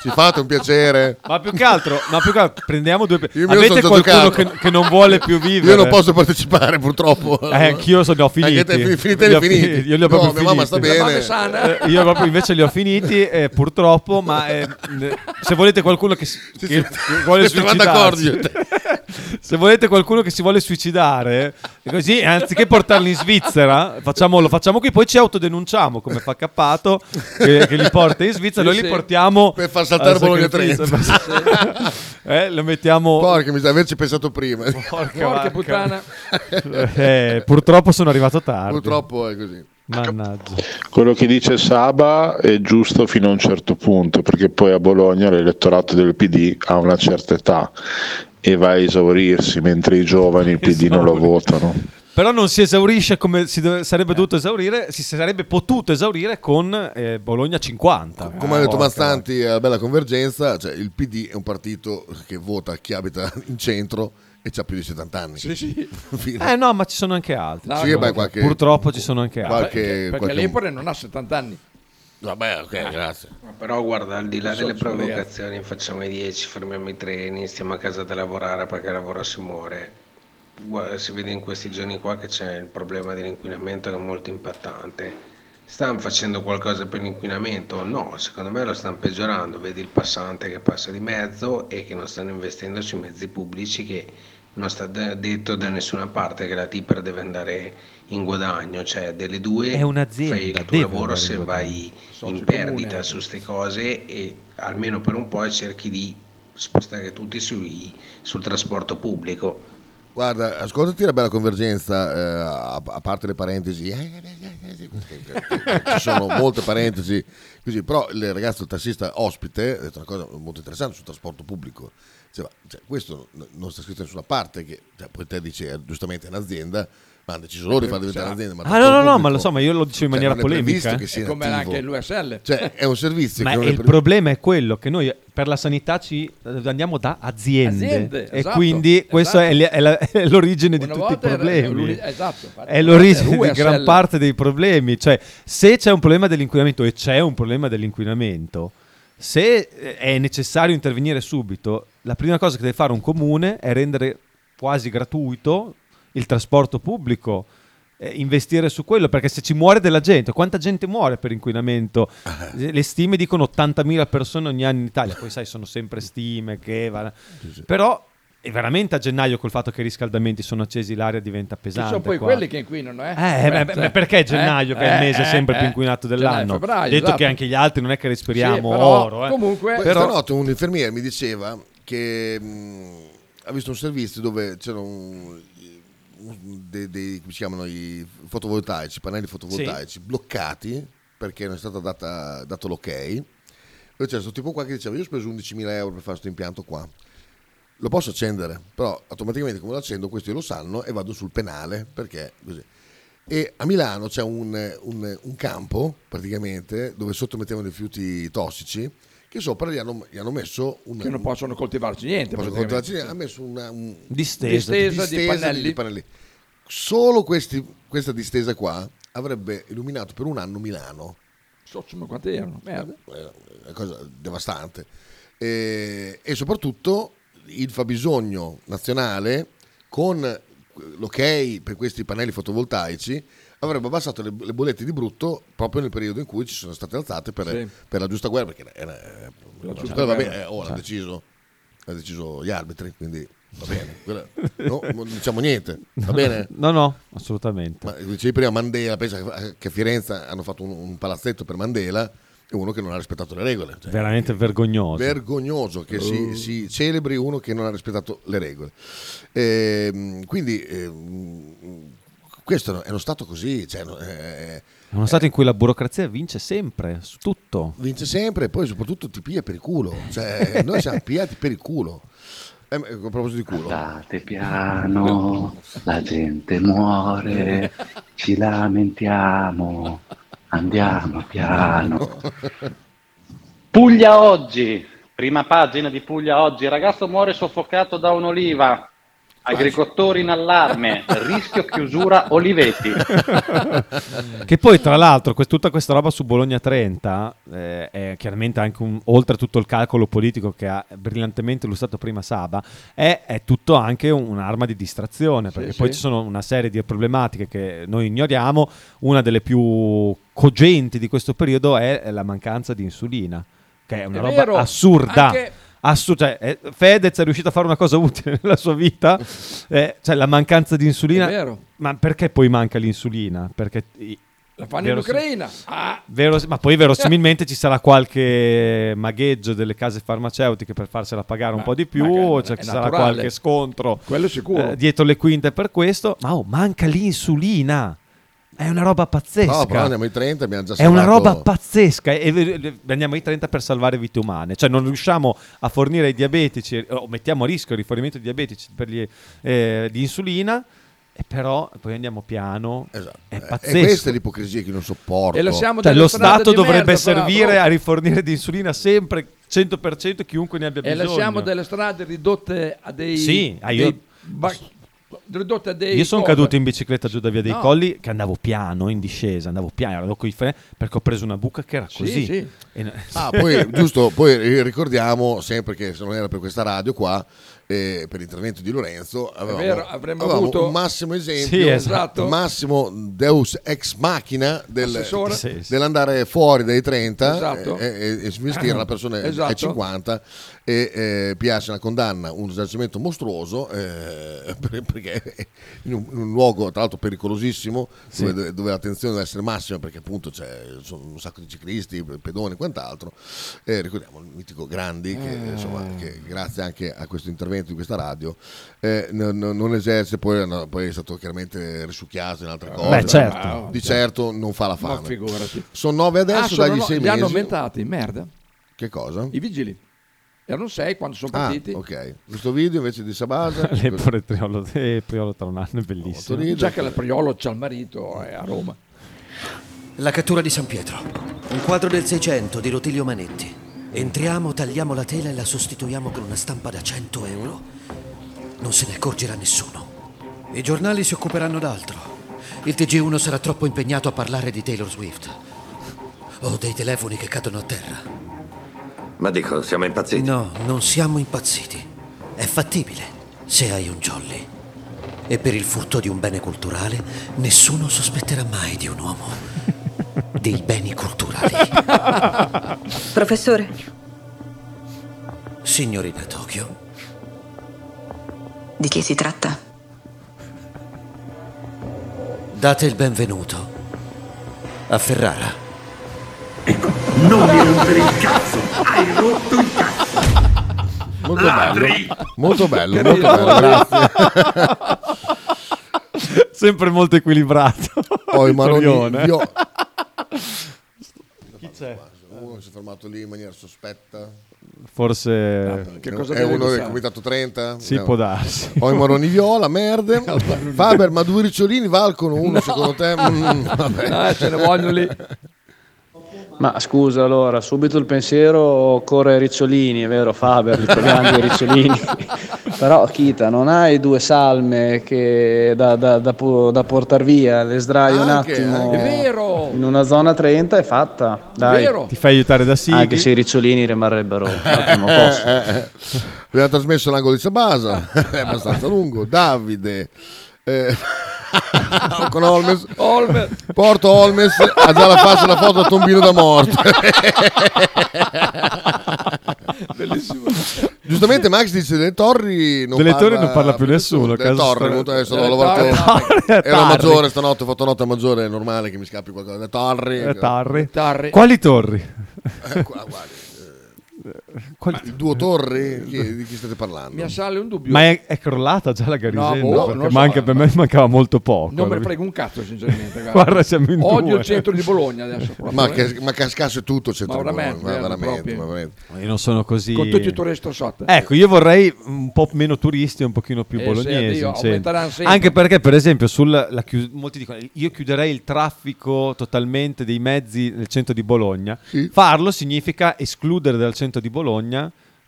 ci fate un piacere. Ma più che altro, ma più che altro prendiamo due. Io Avete qualcuno giocato. che, che non vuole più vivere? Io non posso partecipare purtroppo. Eh, anch'io so- li ho finiti. Anche te, fin- finite Li ho finiti. Io li ho No, proprio mia mamma sta bene. Mamma è sana. Eh, io proprio invece li ho finiti, eh, purtroppo. Ma eh, se volete qualcuno che, si- che- che vuole suicidarsi, *laughs* se volete qualcuno che si vuole suicidare, così anziché portarli in Svizzera, facciamo, lo facciamo qui, poi ci autodenunciamo come fa Cappato che, che li porta in Svizzera, Sì, noi li portiamo Per far saltare al Bologna sacrificio. eh, lo mettiamo. Porca miseria, averci pensato prima. Porca Porca vacca. puttana. *laughs* Eh, purtroppo sono arrivato tardi. Purtroppo è così. Mannaggia. Quello che dice Saba è giusto fino a un certo punto, perché poi a Bologna l'elettorato del PD ha una certa età e va a esaurirsi, mentre i giovani il PD non lo votano. Però non si esaurisce come si dove- sarebbe dovuto esaurire, si sarebbe potuto esaurire con eh, Bologna 50. Come ha detto Porca Massanti a Bella Convergenza, cioè il PD è un partito che vota chi abita *laughs* in centro e ha più di 70 anni. Sì, sì. *laughs* Eh no, ma ci sono anche altri. No, Sì, no, beh, qualche- Purtroppo ci sono anche altri. qualche- Perché qualche- l'Empore non ha 70 anni. Vabbè, ok, grazie. Ma Però guarda, al di là delle provocazioni, facciamo i 10, fermiamo i treni, stiamo a casa da lavorare perché lavoro si muore. Guarda, si vede in questi giorni qua che c'è il problema dell'inquinamento che è molto impattante. Stanno facendo qualcosa per l'inquinamento? No, secondo me lo stanno peggiorando. Vedi il passante che passa di mezzo e che non stanno investendo sui mezzi pubblici che non sta de- detto da nessuna parte che la Tipper deve andare in guadagno, cioè delle due È un'azienda, fai il tuo deve lavoro andare se vai Socio in comune. perdita su queste cose e almeno per un po' cerchi di spostare tutti sui- sul trasporto pubblico. Guarda, ascoltati la bella convergenza, eh, a, a parte le parentesi, eh, ci sono molte parentesi, così, però il ragazzo il tassista ospite ha detto una cosa molto interessante sul trasporto pubblico. Diceva, cioè, questo non sta scritto da nessuna parte, che cioè, poi te dici, eh, giustamente è un'azienda, ma deciso loro di far diventare un'azienda. Ma il Ah, no, no, no, ma lo so, ma io lo dicevo in cioè, maniera non è polemica. eh. che sia come attivo. anche l'USL. Cioè, è un servizio Ma è il pre- problema è quello che noi per la sanità ci andiamo da aziende, Aziende, e esatto, quindi questo esatto. è, li- è la- è l'origine di Una tutti i problemi. esatto, è l'origine di era gran parte dei problemi. Cioè, se c'è un problema dell'inquinamento e c'è un problema dell'inquinamento, se eh, è necessario intervenire subito, la prima cosa che deve fare un comune è rendere quasi gratuito il trasporto pubblico. eh, investire su quello, perché se ci muore della gente, quanta gente muore per inquinamento? Eh. Le stime dicono 80.000 persone ogni anno in Italia, poi sai, sono sempre stime che... va- Però... è veramente a gennaio col fatto che i riscaldamenti sono accesi l'aria diventa Ci pesante. sono poi qua. quelli che inquinano, eh? Eh, beh, beh, perché gennaio, che è il mese sempre più inquinato dell'anno? Gennaio, Detto febbraio, che anche gli altri non è che respiriamo Sì, però, oro. Eh. comunque- Però- stanotte un infermiere mi diceva che mh, ha visto un servizio dove c'erano un- un- dei, dei- come si chiamano i fotovoltaici, pannelli fotovoltaici bloccati perché non è stato data- dato l'ok. E c'era questo tipo qua che diceva io ho speso 11.000 euro per fare questo impianto qua. Lo posso accendere, però automaticamente come lo accendo questi lo sanno e vado sul penale perché così. E a Milano c'è un, un- un campo praticamente dove sotto mettevano i rifiuti tossici che sopra gli hanno, gli hanno messo un, Che non possono coltivarci niente. Possono coltivarci niente, ha messo una un- Distesa. Distesa di pannelli. Solo questi- questa distesa qua avrebbe illuminato per un anno Milano. So, ma quanti erano? Merda. È una cosa devastante. E, e soprattutto il fabbisogno nazionale con l'ok per questi pannelli fotovoltaici avrebbe abbassato le, le bollette di brutto proprio nel periodo in cui ci sono state alzate per, Sì. per la giusta guerra perché era, era- La la giusta guerra va guerra. bene, eh, oh, l'ha deciso l'ha deciso gli arbitri quindi va bene Quella- no, non diciamo niente va bene *laughs* No, no, assolutamente. ma dicevi prima Mandela, pensa che- che a Firenze hanno fatto un, un palazzetto per Mandela e uno che non ha rispettato le regole. Cioè, Veramente vergognoso. vergognoso che si, Uh. si celebri uno che non ha rispettato le regole. Ehm, quindi ehm, questo è uno Stato così, cioè, no, eh, È uno stato in cui la burocrazia vince sempre, su tutto. vince sempre e poi soprattutto ti piglia per il culo. Cioè, *laughs* noi siamo pigliati per il culo. Eh, a proposito di culo. Andate piano, la gente muore, ci lamentiamo, andiamo piano. Puglia oggi, prima pagina di Puglia oggi, ragazzo muore soffocato da un'oliva. Agricoltori in allarme, rischio chiusura oliveti. *laughs* Che poi, tra l'altro, quest- tutta questa roba su Bologna 30 eh, è chiaramente anche un, oltre a tutto il calcolo politico che ha brillantemente illustrato prima Saba, è, è tutto anche un- un'arma di distrazione, perché sì. poi ci sono una serie di problematiche che noi ignoriamo. Una delle più cogenti di questo periodo è la mancanza di insulina, che è una È roba vero, assurda. anche- Assu- cioè, eh, Fedez è riuscito a fare una cosa *laughs* utile nella sua vita, eh, cioè la mancanza di insulina. È vero. Ma perché poi manca l'insulina? Perché i- La fanno in verosim- Ucraina. Ah, Vero- ma poi verosimilmente ci sarà qualche *laughs* magheggio delle case farmaceutiche per farsela pagare un Ma- po' di più, cioè ci sarà naturale. qualche scontro Quello sicuro. eh, dietro le quinte per questo. Ma oh, manca l'insulina. È una roba pazzesca. No, però andiamo ai 30, abbiamo già È una salvato- roba pazzesca e e- e andiamo ai 30 per salvare vite umane. Cioè non riusciamo a fornire ai diabetici, o mettiamo a rischio il rifornimento di diabetici per gli, eh, di insulina, e però poi andiamo piano. È E pazzesco. questa è l'ipocrisia che non sopporto. E lasciamo Cioè, lo Stato dovrebbe merda, servire però. a rifornire di insulina sempre 100% chiunque ne abbia E bisogno. lasciamo delle strade ridotte a dei. Sì, io- dei ba- ridotte a dei. Io sono caduto in bicicletta giù da via dei No. Colli che andavo piano in discesa, andavo piano, ero coi freni perché ho preso una buca che era Sì, così. sì. E- Ah, *laughs* poi giusto, poi ricordiamo sempre che se non era per questa radio qua, eh, per l'intervento di Lorenzo, avevamo, vero, avremmo avevamo avuto- un massimo esempio, Sì, esatto. un massimo Deus ex machina del-. Sì, sì. dell'andare fuori dai 30 Esatto. e, e, e svestire *coughs* la persona ai Esatto. 50 e eh, piace una condanna, un risarcimento mostruoso eh, *laughs* per- perché in un, in un luogo tra l'altro pericolosissimo Sì. dove, dove l'attenzione deve essere massima perché appunto c'è sono un sacco di ciclisti, pedoni e quant'altro. Eh, ricordiamo il mitico Grandi che, Eh. insomma, che grazie anche a questo intervento di questa radio eh, non, non- esercita, poi, no, poi è stato chiaramente risucchiato in altre cose. Beh, certo. Di certo non fa la fame. Sono nove adesso, Ah, dagli no- sei li hanno mesi. aumentati, merda. Che cosa? I vigili. Erano sei quando sono Ah, partiti. ok. Questo video invece di Sabasa. *laughs* L'Empore Priolo, eh, Priolo tra un anno è bellissimo. Molto Già che il Priolo c'ha il marito è a Roma. La cattura di San Pietro. Un quadro del 600 di Rotilio Manetti. Entriamo, tagliamo la tela e la sostituiamo con una stampa da 100 euro. Non se ne accorgerà nessuno. I giornali si occuperanno d'altro. Il TG1 sarà troppo impegnato a parlare di Taylor Swift. O dei telefoni che cadono a terra. Ma dico, siamo impazziti. No, non siamo impazziti. È fattibile se hai un jolly. E per il furto di un bene culturale, nessuno sospetterà mai di un uomo dei beni culturali. *laughs* Professore, Signorina Tokyo, di chi si tratta? date il benvenuto a Ferrara. Non mi rompere il cazzo! Hai rotto il cazzo! Molto Ladri! bello, molto bello, molto bello, grazie. Sempre molto equilibrato. Ho *laughs* i maroni vio- Chi c'è? Uno si è fermato lì in maniera sospetta. Forse Che cosa è uno del comitato 30? Sì, può darsi. Ho i maroni viola, merde. *laughs* Faber, ma due ricciolini valgono uno secondo te? Mm, vabbè. Ah, ce ne vogliono lì. Ma scusa, allora, subito il pensiero corre ai ricciolini, è vero Faber, li troviamo due ricciolini. Però Kita, non hai due salme che da, da, da, da portar via, le sdrai un attimo È vero! in una zona 30 è fatta. Dai. vero. Ti fai aiutare da Sighi? Anche se i ricciolini rimarrebbero al primo posto. *laughs* Abbiamo trasmesso l'angolo di Sabasa, *laughs* è abbastanza lungo. Davide. eh, *laughs* con Olmes. Porto Olmes ha già la faccia la foto a tombino da morto. *laughs* Bellissimo. Giustamente Max dice delle torri non Delle parla, torri non parla più nessuno, Delle torri, molto- adesso ho lavorato torri, ero maggiore stanotte, ho fatto notte maggiore, è normale che mi scappi qualcosa. Le torri. Eh, Tarri. Tarri. Quali torri? Eh, qua, guardi, Quali- il duo torri? Chi- di chi state parlando? Mi assale un dubbio. Ma è, è crollata già la Garisenda? No, boh, so. manca- per me mancava molto poco. Non me ne frega un cazzo, sinceramente. Guarda, Guarda, siamo in Odio due. il centro di Bologna adesso. Ma, eh. che, ma cascasse tutto il centro Ma di veramente, Bologna, ma eh, veramente, proprio. ma veramente. Io non sono così. Con tutti i turisti sotto. Ecco, io vorrei un po' meno turisti e un pochino più Eh, bolognesi. sì. Anche perché, per esempio, sul, la chius- molti dicono io chiuderei il traffico totalmente dei mezzi nel centro di Bologna. Farlo significa escludere dal centro di Bologna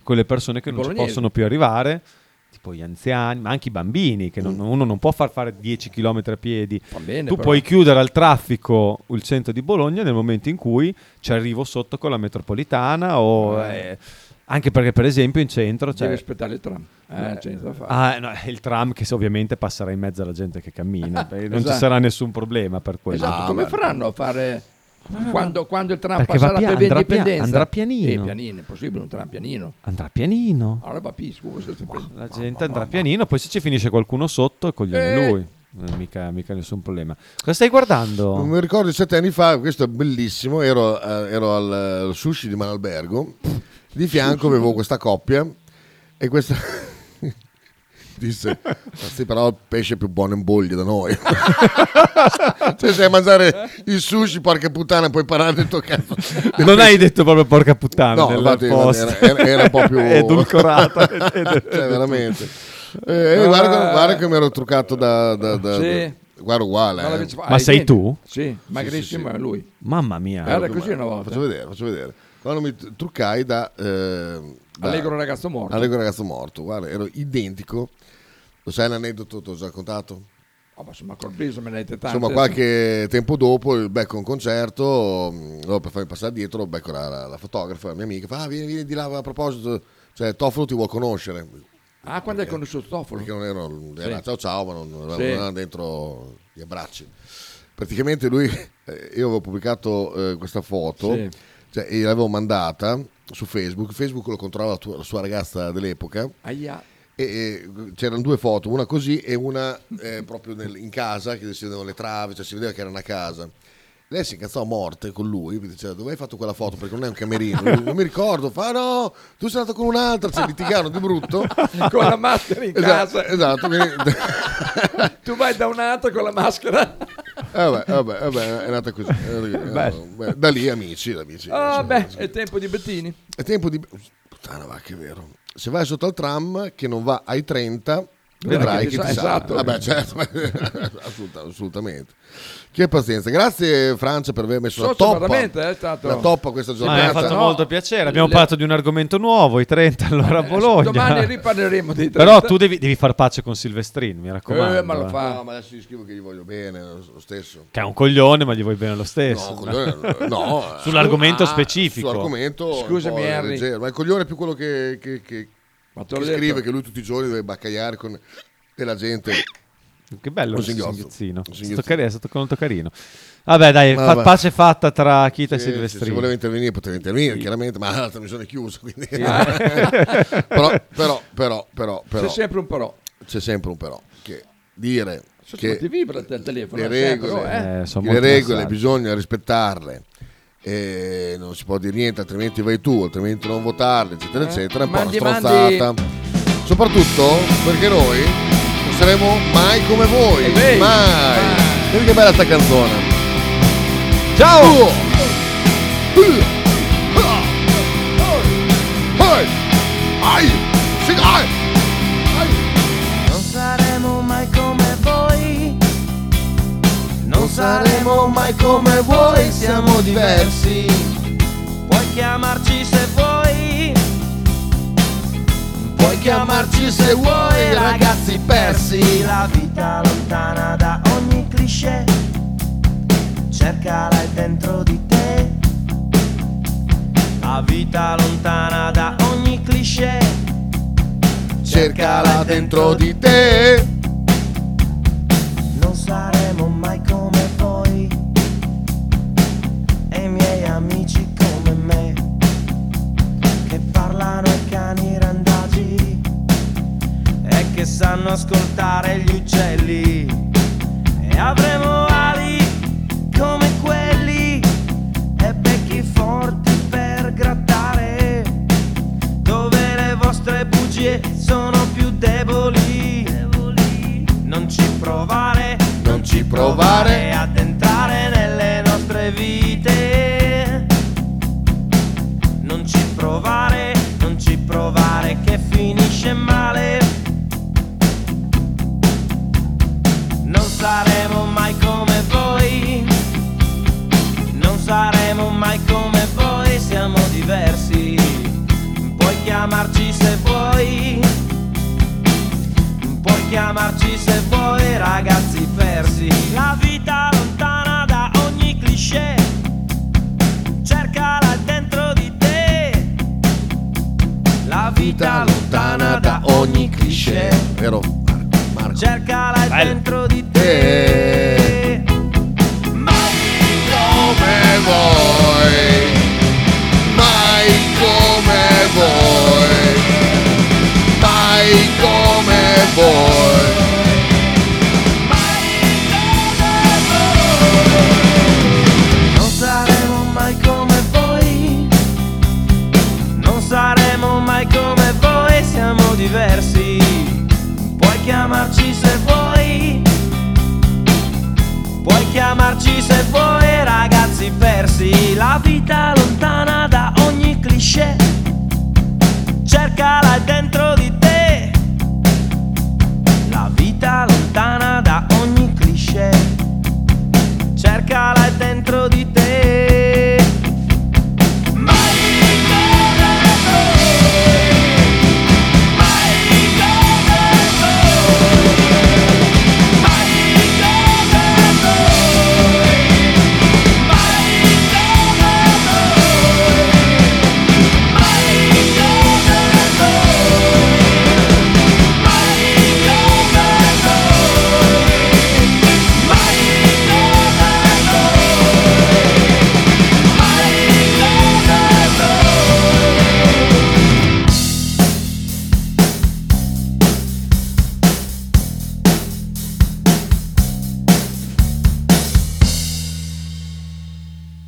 quelle persone che non ci Bolognesi. possono più arrivare. Tipo gli anziani, ma anche i bambini, che non- uno non può far fare 10 km a piedi. bene, tu però. puoi chiudere al traffico il centro di Bologna nel momento in cui ci arrivo sotto con la metropolitana o eh, anche perché per esempio in centro c'è Devi aspettare il tram. Eh, fare. Ah, no, il tram che ovviamente passerà in mezzo alla gente che cammina, perché *laughs* non ci Esatto. sarà nessun problema per quello. Esatto, come faranno a fare quando, quando il tram Perché passerà pia- per via andrà pia- indipendenza? andrà pianino. Eh, pianino, è possibile un tram pianino. Andrà pianino. Allora va più, scusa. La gente andrà pianino, poi se ci finisce qualcuno sotto, coglione Eh. lui. Eh, mica, mica nessun problema. Cosa stai guardando? Non mi ricordo sette anni fa, questo è bellissimo, ero, eh, ero al, al sushi di Manalbergo, di fianco avevo questa coppia e questa disse, "Ma sì, però il pesce è più buono in boglie da noi. *laughs* cioè sei a mangiare il sushi, porca puttana, puoi parare del tuo cazzo. Non hai detto proprio porca puttana No, infatti, era, era- era un po' più *laughs* edulcorata. *laughs* cioè, veramente. Eh, eh, guarda, guarda che mi ero truccato da... da, da- Sì. da- guarda uguale. Ma eh. Ma ah, sei tu? Sì, magrissimo è lui. Mamma mia. Era così una volta. Faccio vedere, faccio vedere. Quando mi truccai da... eh, da- Allegro ragazzo morto. Allegro ragazzo morto. Guarda, ero identico. Lo sai l'aneddoto, te l'ho già raccontato? Oh, ma insomma, col viso me ne avete tante. Insomma, qualche tempo dopo becco un concerto, mh, allora, per farmi passare dietro, becco la, la- la fotografa, la mia amica, fa, ah, vieni, vieni di là a proposito, cioè Tofolo ti vuol conoscere. Ah, quando hai conosciuto Tofolo? Perché non ero, era Sì. ciao ciao, ma non, non Sì. era dentro gli abbracci. Praticamente lui, *laughs* eh, io avevo pubblicato eh, questa foto, Sì. cioè, e l'avevo mandata su Facebook, Facebook lo controllava la, tua- la sua ragazza dell'epoca, Aia. E, c'erano due foto, una così e una eh, proprio nel- in casa, che si vedevano le travi, cioè si vedeva che era una casa. Lei si incazzò a morte con lui, mi diceva dove hai fatto quella foto perché non è un camerino, Lui, non mi ricordo, fa no, tu sei andato con un'altra, cioè litigarono di brutto. *laughs* Con la maschera in Esatto, casa. esatto, quindi- *laughs* tu vai da un altro con la maschera. Eh, vabbè, vabbè, vabbè, è nata così. è nata così. Beh. Eh, beh, da lì amici, amici. Insomma, beh, è tempo di Bettini. È tempo di... Puttana va che è vero. Se vai sotto al tram che non va ai 30, vedrai che ti ti sa- sa. esatto. Vabbè, certo, *laughs* assoluta- assolutamente. Che pazienza. Grazie Francia per aver messo la Socio, toppa, veramente, eh, è stato- la toppa questa giornata. mi ha fatto no, molto piacere. Abbiamo le- parlato di un argomento nuovo, i 30 allora a Bologna. Domani riparleremo dei 30. Però tu devi, devi far pace con Silvestrin, mi raccomando. Eh, ma lo eh. fa. No, ma adesso gli scrivo che gli voglio bene, lo stesso. Che è un coglione, ma gli vuoi bene lo stesso. No, coglione, *laughs* no. Sull'argomento Ah, specifico. Sull'argomento Scusami, Harry. leggero, ma il coglione è più quello che, che- che- Ma che detto. scrive che lui tutti i giorni deve baccagliare con della gente Che bello Un singhiozzino. Un È stato, cari- è stato molto carino. Vabbè, dai, fa- Vabbè. pace fatta tra Kita e Sì, Silvestrini. Se voleva intervenire poteva intervenire, chiaramente, ma la trasmissione è chiusa. Quindi... Sì. *laughs* però, però, però, però, però, C'è sempre un però. C'è sempre un però. Che dire Insomma, che ti vibra il telefono. le sempre, regole, eh. Eh, sono le regole messaggi. bisogna rispettarle. E non si può dire niente, altrimenti vai tu, altrimenti non votarle, eccetera, Eh, eccetera. È un po' una mandi, stronzata. Soprattutto perché noi non saremo mai come voi. vedi, mai. Vedi che bella sta canzone. Ciao! Ai! Saremo mai come voi, siamo diversi. Puoi chiamarci se vuoi. Puoi chiamarci se vuoi, ragazzi persi. La vita lontana da ogni cliché. Cercala è dentro di te. La vita lontana da ogni cliché. Cercala dentro di te. Non saremo sanno ascoltare gli uccelli. E avremo